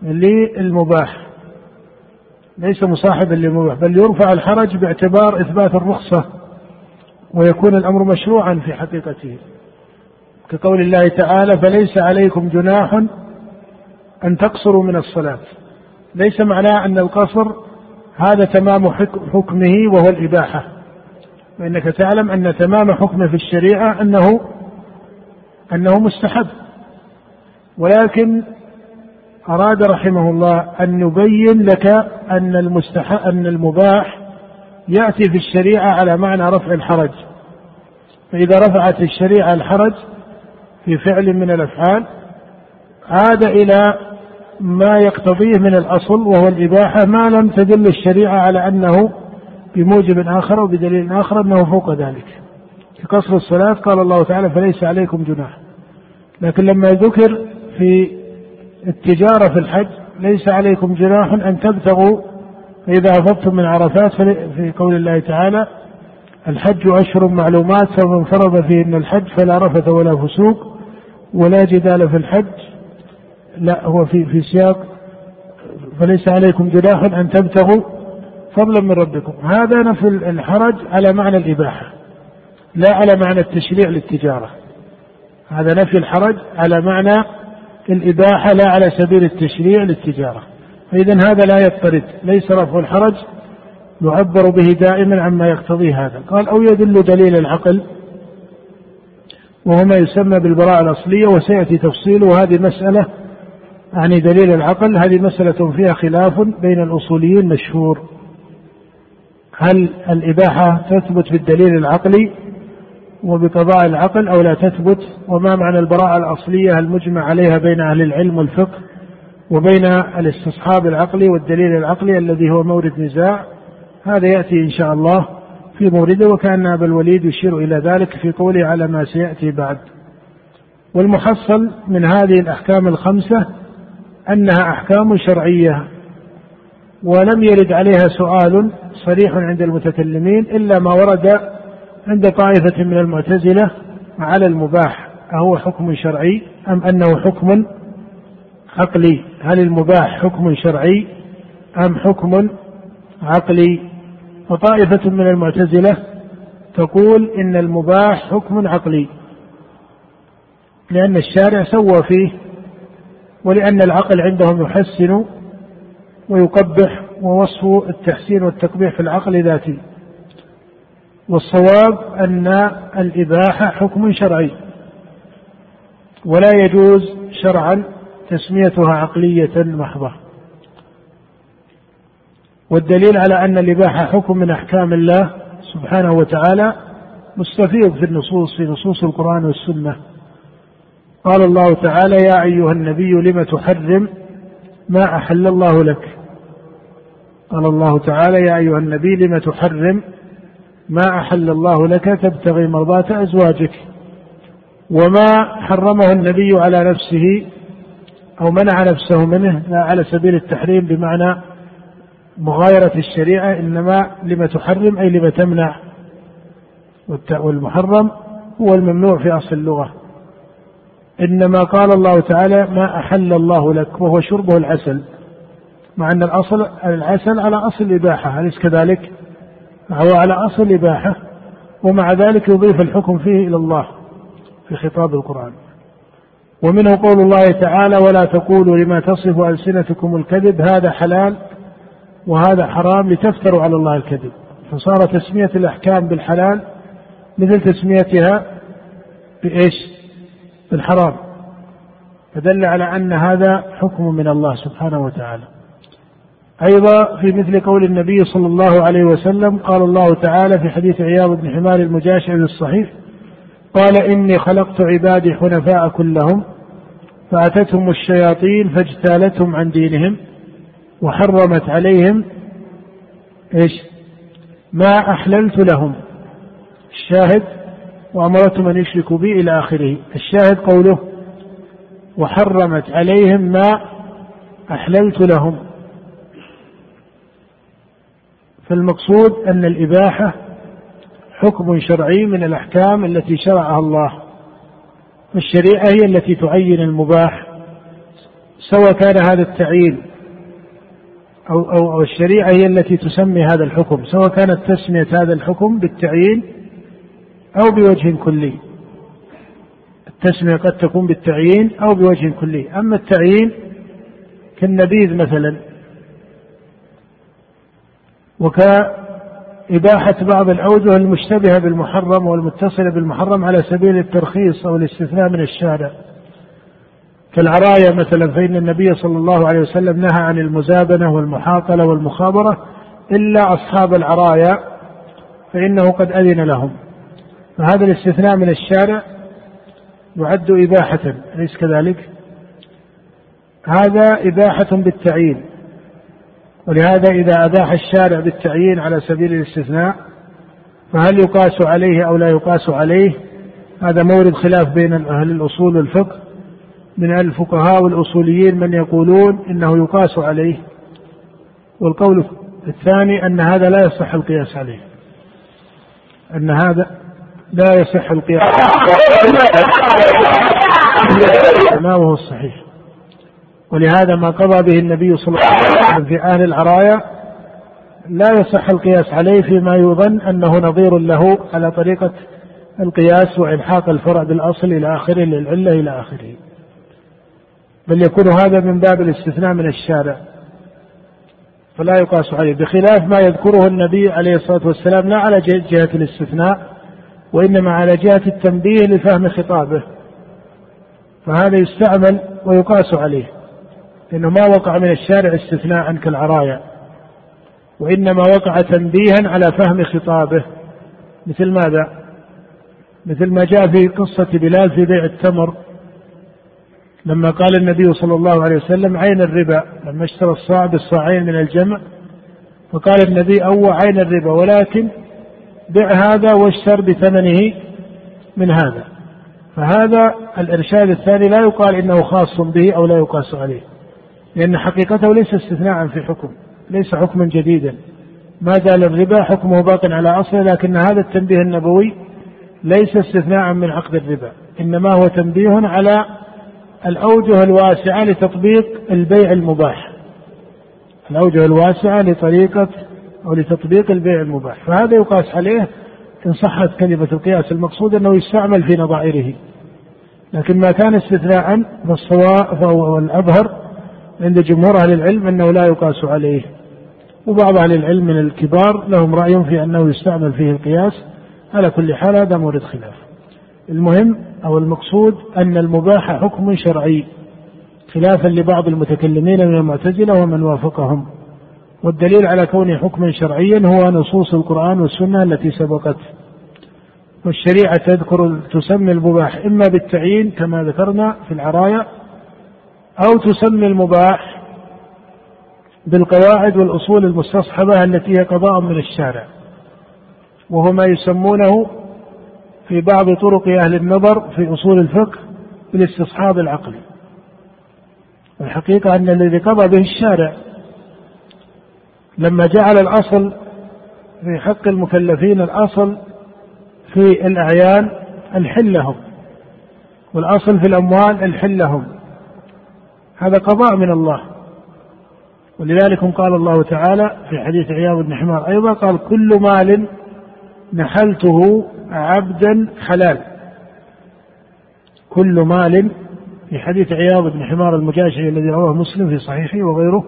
للمباح. ليس مصاحبا للمباح بل يرفع الحرج باعتبار إثبات الرخصة ويكون الأمر مشروعا في حقيقته. كقول الله تعالى فليس عليكم جناح أن تقصروا من الصلاة. ليس معناه أن القصر هذا تمام حكمه وهو الإباحة. فإنك تعلم أن تمام حكمه في الشريعة أنه أنه مستحب. ولكن أراد رحمه الله أن يبين لك أن المستحب أن المباح يأتي في الشريعة على معنى رفع الحرج. فإذا رفعت الشريعة الحرج في فعل من الأفعال عاد إلى ما يقتضيه من الأصل وهو الإباحة ما لم تدل الشريعة على أنه بموجب آخر وبدليل آخر أنه فوق ذلك. في قصر الصلاة قال الله تعالى فليس عليكم جناح. لكن لما ذكر في التجارة في الحج ليس عليكم جناح أن تبتغوا فإذا أفضتم من عرفات في قول الله تعالى الحج أشهر معلومات فمن فرض فيهن الحج فلا رفث ولا فسوق ولا جدال في الحج. لا هو في في سياق فليس عليكم جناح أن تبتغوا فضلا من ربكم. هذا نفي الحرج على معنى الإباحة لا على معنى التشريع للتجارة. هذا نفي الحرج على معنى الإباحة لا على سبيل التشريع للتجارة. فإذا هذا لا يضطرد ليس رفع الحرج يعبر به دائما عما يقتضيه هذا. قال أو يدل دليل العقل وهو ما يسمى بالبراءة الأصلية وسيأتي تفصيله وهذه مسألة يعني دليل العقل هذه مسألة فيها خلاف بين الأصوليين مشهور. هل الإباحة تثبت بالدليل العقلي؟ وبقضاء العقل أو لا تثبت وما معنى البراءة الأصلية المجمع عليها بين أهل العلم والفقه وبين الاستصحاب العقلي والدليل العقلي الذي هو مورد نزاع؟ هذا يأتي إن شاء الله في مورده وكأن أبا الوليد يشير إلى ذلك في قوله على ما سيأتي بعد. والمحصل من هذه الأحكام الخمسة أنها أحكام شرعية ولم يرد عليها سؤال صريح عند المتكلمين إلا ما ورد عند طائفة من المعتزلة على المباح أهو حكم شرعي أم أنه حكم عقلي؟ هل المباح حكم شرعي أم حكم عقلي؟ وطائفة من المعتزلة تقول إن المباح حكم عقلي لأن الشارع سوى فيه ولأن العقل عندهم يحسن ويقبح ووصف التحسين والتقبيح في العقل ذاتي. والصواب أن الإباحة حكم شرعي ولا يجوز شرعا تسميتها عقلية محضة. والدليل على أن الإباحة حكم من أحكام الله سبحانه وتعالى مستفيض في النصوص في نصوص القرآن والسنة. قال الله تعالى يا أيها النبي لم تحرم ما أحل الله لك؟ قال الله تعالى يا أيها النبي لم تحرم ما أحل الله لك تبتغي مرضاة أزواجك وما حرمه النبي على نفسه أو منع نفسه منه لا على سبيل التحريم بمعنى مغايرة الشريعة إنما لما تحرم أي لما تمنع. والمحرم هو الممنوع في أصل اللغة. إنما قال الله تعالى ما أحل الله لك وهو شربه العسل. مع أن الأصل العسل على أصل الإباحة أليس كذلك؟ هو على أصل الإباحة ومع ذلك يضيف الحكم فيه إلى الله في خطاب القرآن. ومنه قول الله تعالى ولا تقولوا لما تصف ألسنتكم الكذب هذا حلال وهذا حرام لتفتروا على الله الكذب. فصار تسمية الأحكام بالحلال مثل تسميتها بإيش؟ بالحرام. فدل على أن هذا حكم من الله سبحانه وتعالى. أيضا في مثل قول النبي صلى الله عليه وسلم قال الله تعالى في حديث عياض بن حمار المجاشع الصحيح قال إني خلقت عبادي حنفاء كلهم فأتتهم الشياطين فاجتالتهم عن دينهم وحرمت عليهم إيش؟ ما أحللت لهم. الشاهد وأمرتهم أن يشركوا بي إلى آخره. الشاهد قوله وحرمت عليهم ما أحللت لهم. فالمقصود أن الإباحة حكم شرعي من الأحكام التي شرعها الله والشريعة هي التي تعين المباح سواء كان هذا التعيين أو, أو, أو الشريعة هي التي تسمي هذا الحكم سواء كانت تسمية هذا الحكم بالتعيين أو بوجه كلي. التسمية قد تكون بالتعيين أو بوجه كلي. أما التعيين كالنبيذ مثلا وك إباحة بعض الأوجه المشتبهة بالمحرم والمتصلة بالمحرم على سبيل الترخيص أو الاستثناء من الشارع. كالعرايا مثلا فإن النبي صلى الله عليه وسلم نهى عن المزابنة والمحاطلة والمخابرة إلا أصحاب العرايا فإنه قد أذن لهم. فهذا الاستثناء من الشارع يعد إباحة أليس كذلك؟ هذا إباحة بالتعيين. ولهذا إذا أباح الشارع بالتعيين على سبيل الاستثناء فهل يقاس عليه أو لا يقاس عليه؟ هذا مورد خلاف بين أهل الأصول والفقه. من الفقهاء والأصوليين من يقولون إنه يقاس عليه. والقول الثاني أن هذا لا يصح القياس عليه. أن هذا لا يصح القياس ما هو الصحيح؟ ولهذا ما قضى به النبي صلى الله عليه وسلم في أهل العرايا لا يصح القياس عليه فيما يظن أنه نظير له على طريقة القياس وإلحاق الفرع بالأصل إلى آخره للعلة إلى آخره. بل يكون هذا من باب الاستثناء من الشارع. فلا يقاس عليه. بخلاف ما يذكره النبي عليه الصلاة والسلام لا على جهة الاستثناء وإنما على جهة التنبيه لفهم خطابه. فهذا يستعمل ويقاس عليه. لأنه ما وقع من الشارع استثناء كالعرايا وإنما وقع تنبيها على فهم خطابه. مثل ماذا؟ مثل ما جاء في قصة بلال في بيع التمر لما قال النبي صلى الله عليه وسلم عين الربا لما اشترى الصاع بالصاعين من الجمع فقال النبي أو عين الربا ولكن بع هذا واشتر بثمنه من هذا. فهذا الإرشاد الثاني لا يقال إنه خاص به أو لا يقاس عليه. لأن حقيقته ليس استثناء في حكم ليس حكما جديدا. ما زال الربا حكمه باق على أصله لكن هذا التنبيه النبوي ليس استثناء من عقد الربا إنما هو تنبيه على الأوجه الواسعة لتطبيق البيع المباح. الأوجه الواسعة لطريقة أو لتطبيق البيع المباح. فهذا يقاس عليه إن صحت كلمة القياس المقصود أنه يستعمل في نظائره. لكن ما كان استثناء فالصواب والأظهر عند جمهور أهل العلم أنه لا يقاس عليه. وبعض أهل العلم من الكبار لهم رأي في أنه يستعمل فيه القياس. على كل حال هذا مورد خلاف. المهم أو المقصود أن المباح حكم شرعي خلافا لبعض المتكلمين من المعتزلة ومن وافقهم. والدليل على كونه حكما شرعيا هو نصوص القرآن والسنة التي سبقت. والشريعة تذكر تسمي المباح إما بالتعيين كما ذكرنا في العرايا أو تسمي المباح بالقواعد والأصول المستصحبة التي هي قضاء من الشارع وهو ما يسمونه في بعض طرق أهل النظر في أصول الفقه بالاستصحاب العقلي. والحقيقة أن الذي قضى به الشارع لما جعل الأصل في حق المكلفين الأصل في الأعيان الحل لهم والأصل في الأموال الحل لهم هذا قضاء من الله. ولذلك قال الله تعالى في حديث عياض بن حمار أيضا قال كل مال نحلته عبدا حلال. كل مال في حديث عياض بن حمار المجاشعي الذي رواه مسلم في صحيحه وغيره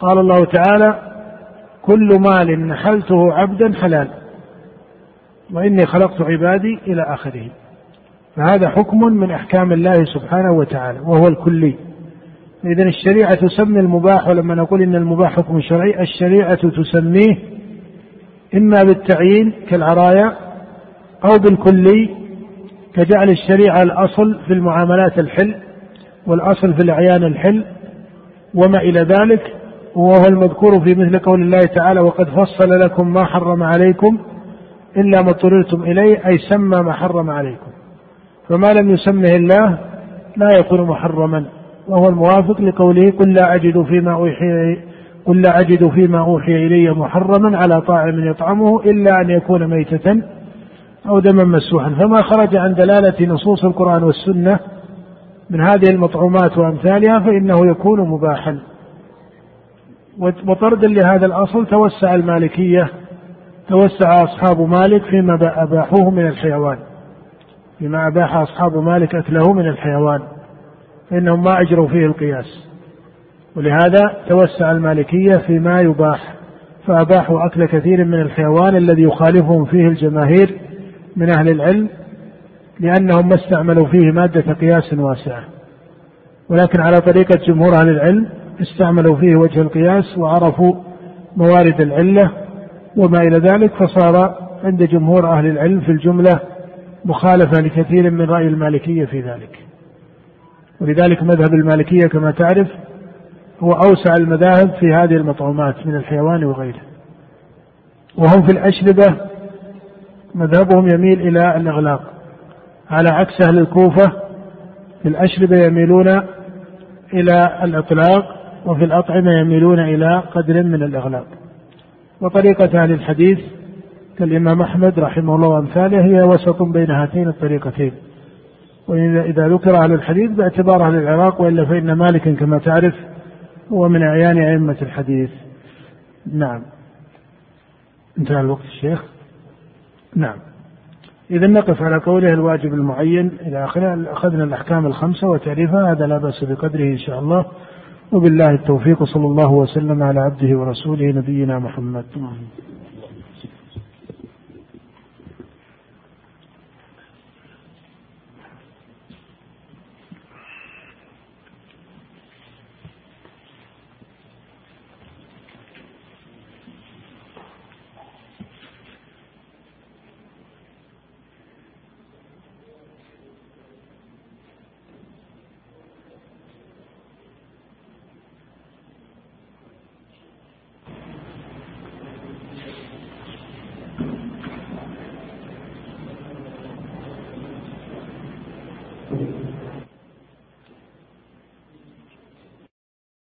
قال الله تعالى كل مال نحلته عبدا حلال وإني خلقت عبادي إلى آخره. فهذا حكم من أحكام الله سبحانه وتعالى وهو الكلي. إذا الشريعة تسمي المباح ولما نقول إن المباح حكم شرعي الشريعة تسميه إما بالتعيين كالعرايا أو بالكلي كجعل الشريعة الأصل في المعاملات الحل والأصل في الأعيان الحل وما إلى ذلك وهو المذكور في مثل قول الله تعالى وقد فصل لكم ما حرم عليكم إلا ما اضطررتم إليه أي سمى ما حرم عليكم. فما لم يسمه الله لا يكون محرما. وهو الموافق لقوله قل لا أجد فيما أوحي قل لا أجد فيما أوحي إلي محرما على طاعم يطعمه إلا أن يكون ميتة أو دما مسوحا فما خرج عن دلالة نصوص القرآن والسنة من هذه المطعومات وأمثالها فإنه يكون مباحا. وطردا لهذا الأصل توسع المالكية توسع أصحاب مالك فيما أباحوه من الحيوان. فيما أباح أصحاب مالك أكله من الحيوان. فإنهم ما أجروا فيه القياس. ولهذا توسع المالكية فيما يباح فأباحوا أكل كثير من الحيوان الذي يخالفهم فيه الجماهير من أهل العلم لأنهم ما استعملوا فيه مادة قياس واسعة. ولكن على طريقة جمهور أهل العلم استعملوا فيه وجه القياس وعرفوا موارد العلة وما إلى ذلك فصار عند جمهور أهل العلم في الجملة مخالفة لكثير من رأي المالكية في ذلك. ولذلك مذهب المالكية كما تعرف هو أوسع المذاهب في هذه المطعومات من الحيوان وغيره. وهم في الأشربة مذهبهم يميل إلى الإغلاق على عكس أهل الكوفة في الأشربة يميلون إلى الإطلاق وفي الأطعمة يميلون إلى قدر من الإغلاق. وطريقة أهل الحديث كالإمام أحمد رحمه الله وأمثاله هي وسط بين هاتين الطريقتين. وإذا ذكر أهل الحديث باعتبار أهل العراق وإلا فإن مالكا كما تعرف هو من أعيان أئمة الحديث. نعم. انتهى الوقت الشيخ. نعم. إذا نقف على قوله الواجب المعين إلى آخره. أخذنا الأحكام الخمسة وتعريفها. هذا لا بأس بقدره إن شاء الله. وبالله التوفيق صلى الله وسلم على عبده ورسوله نبينا محمد.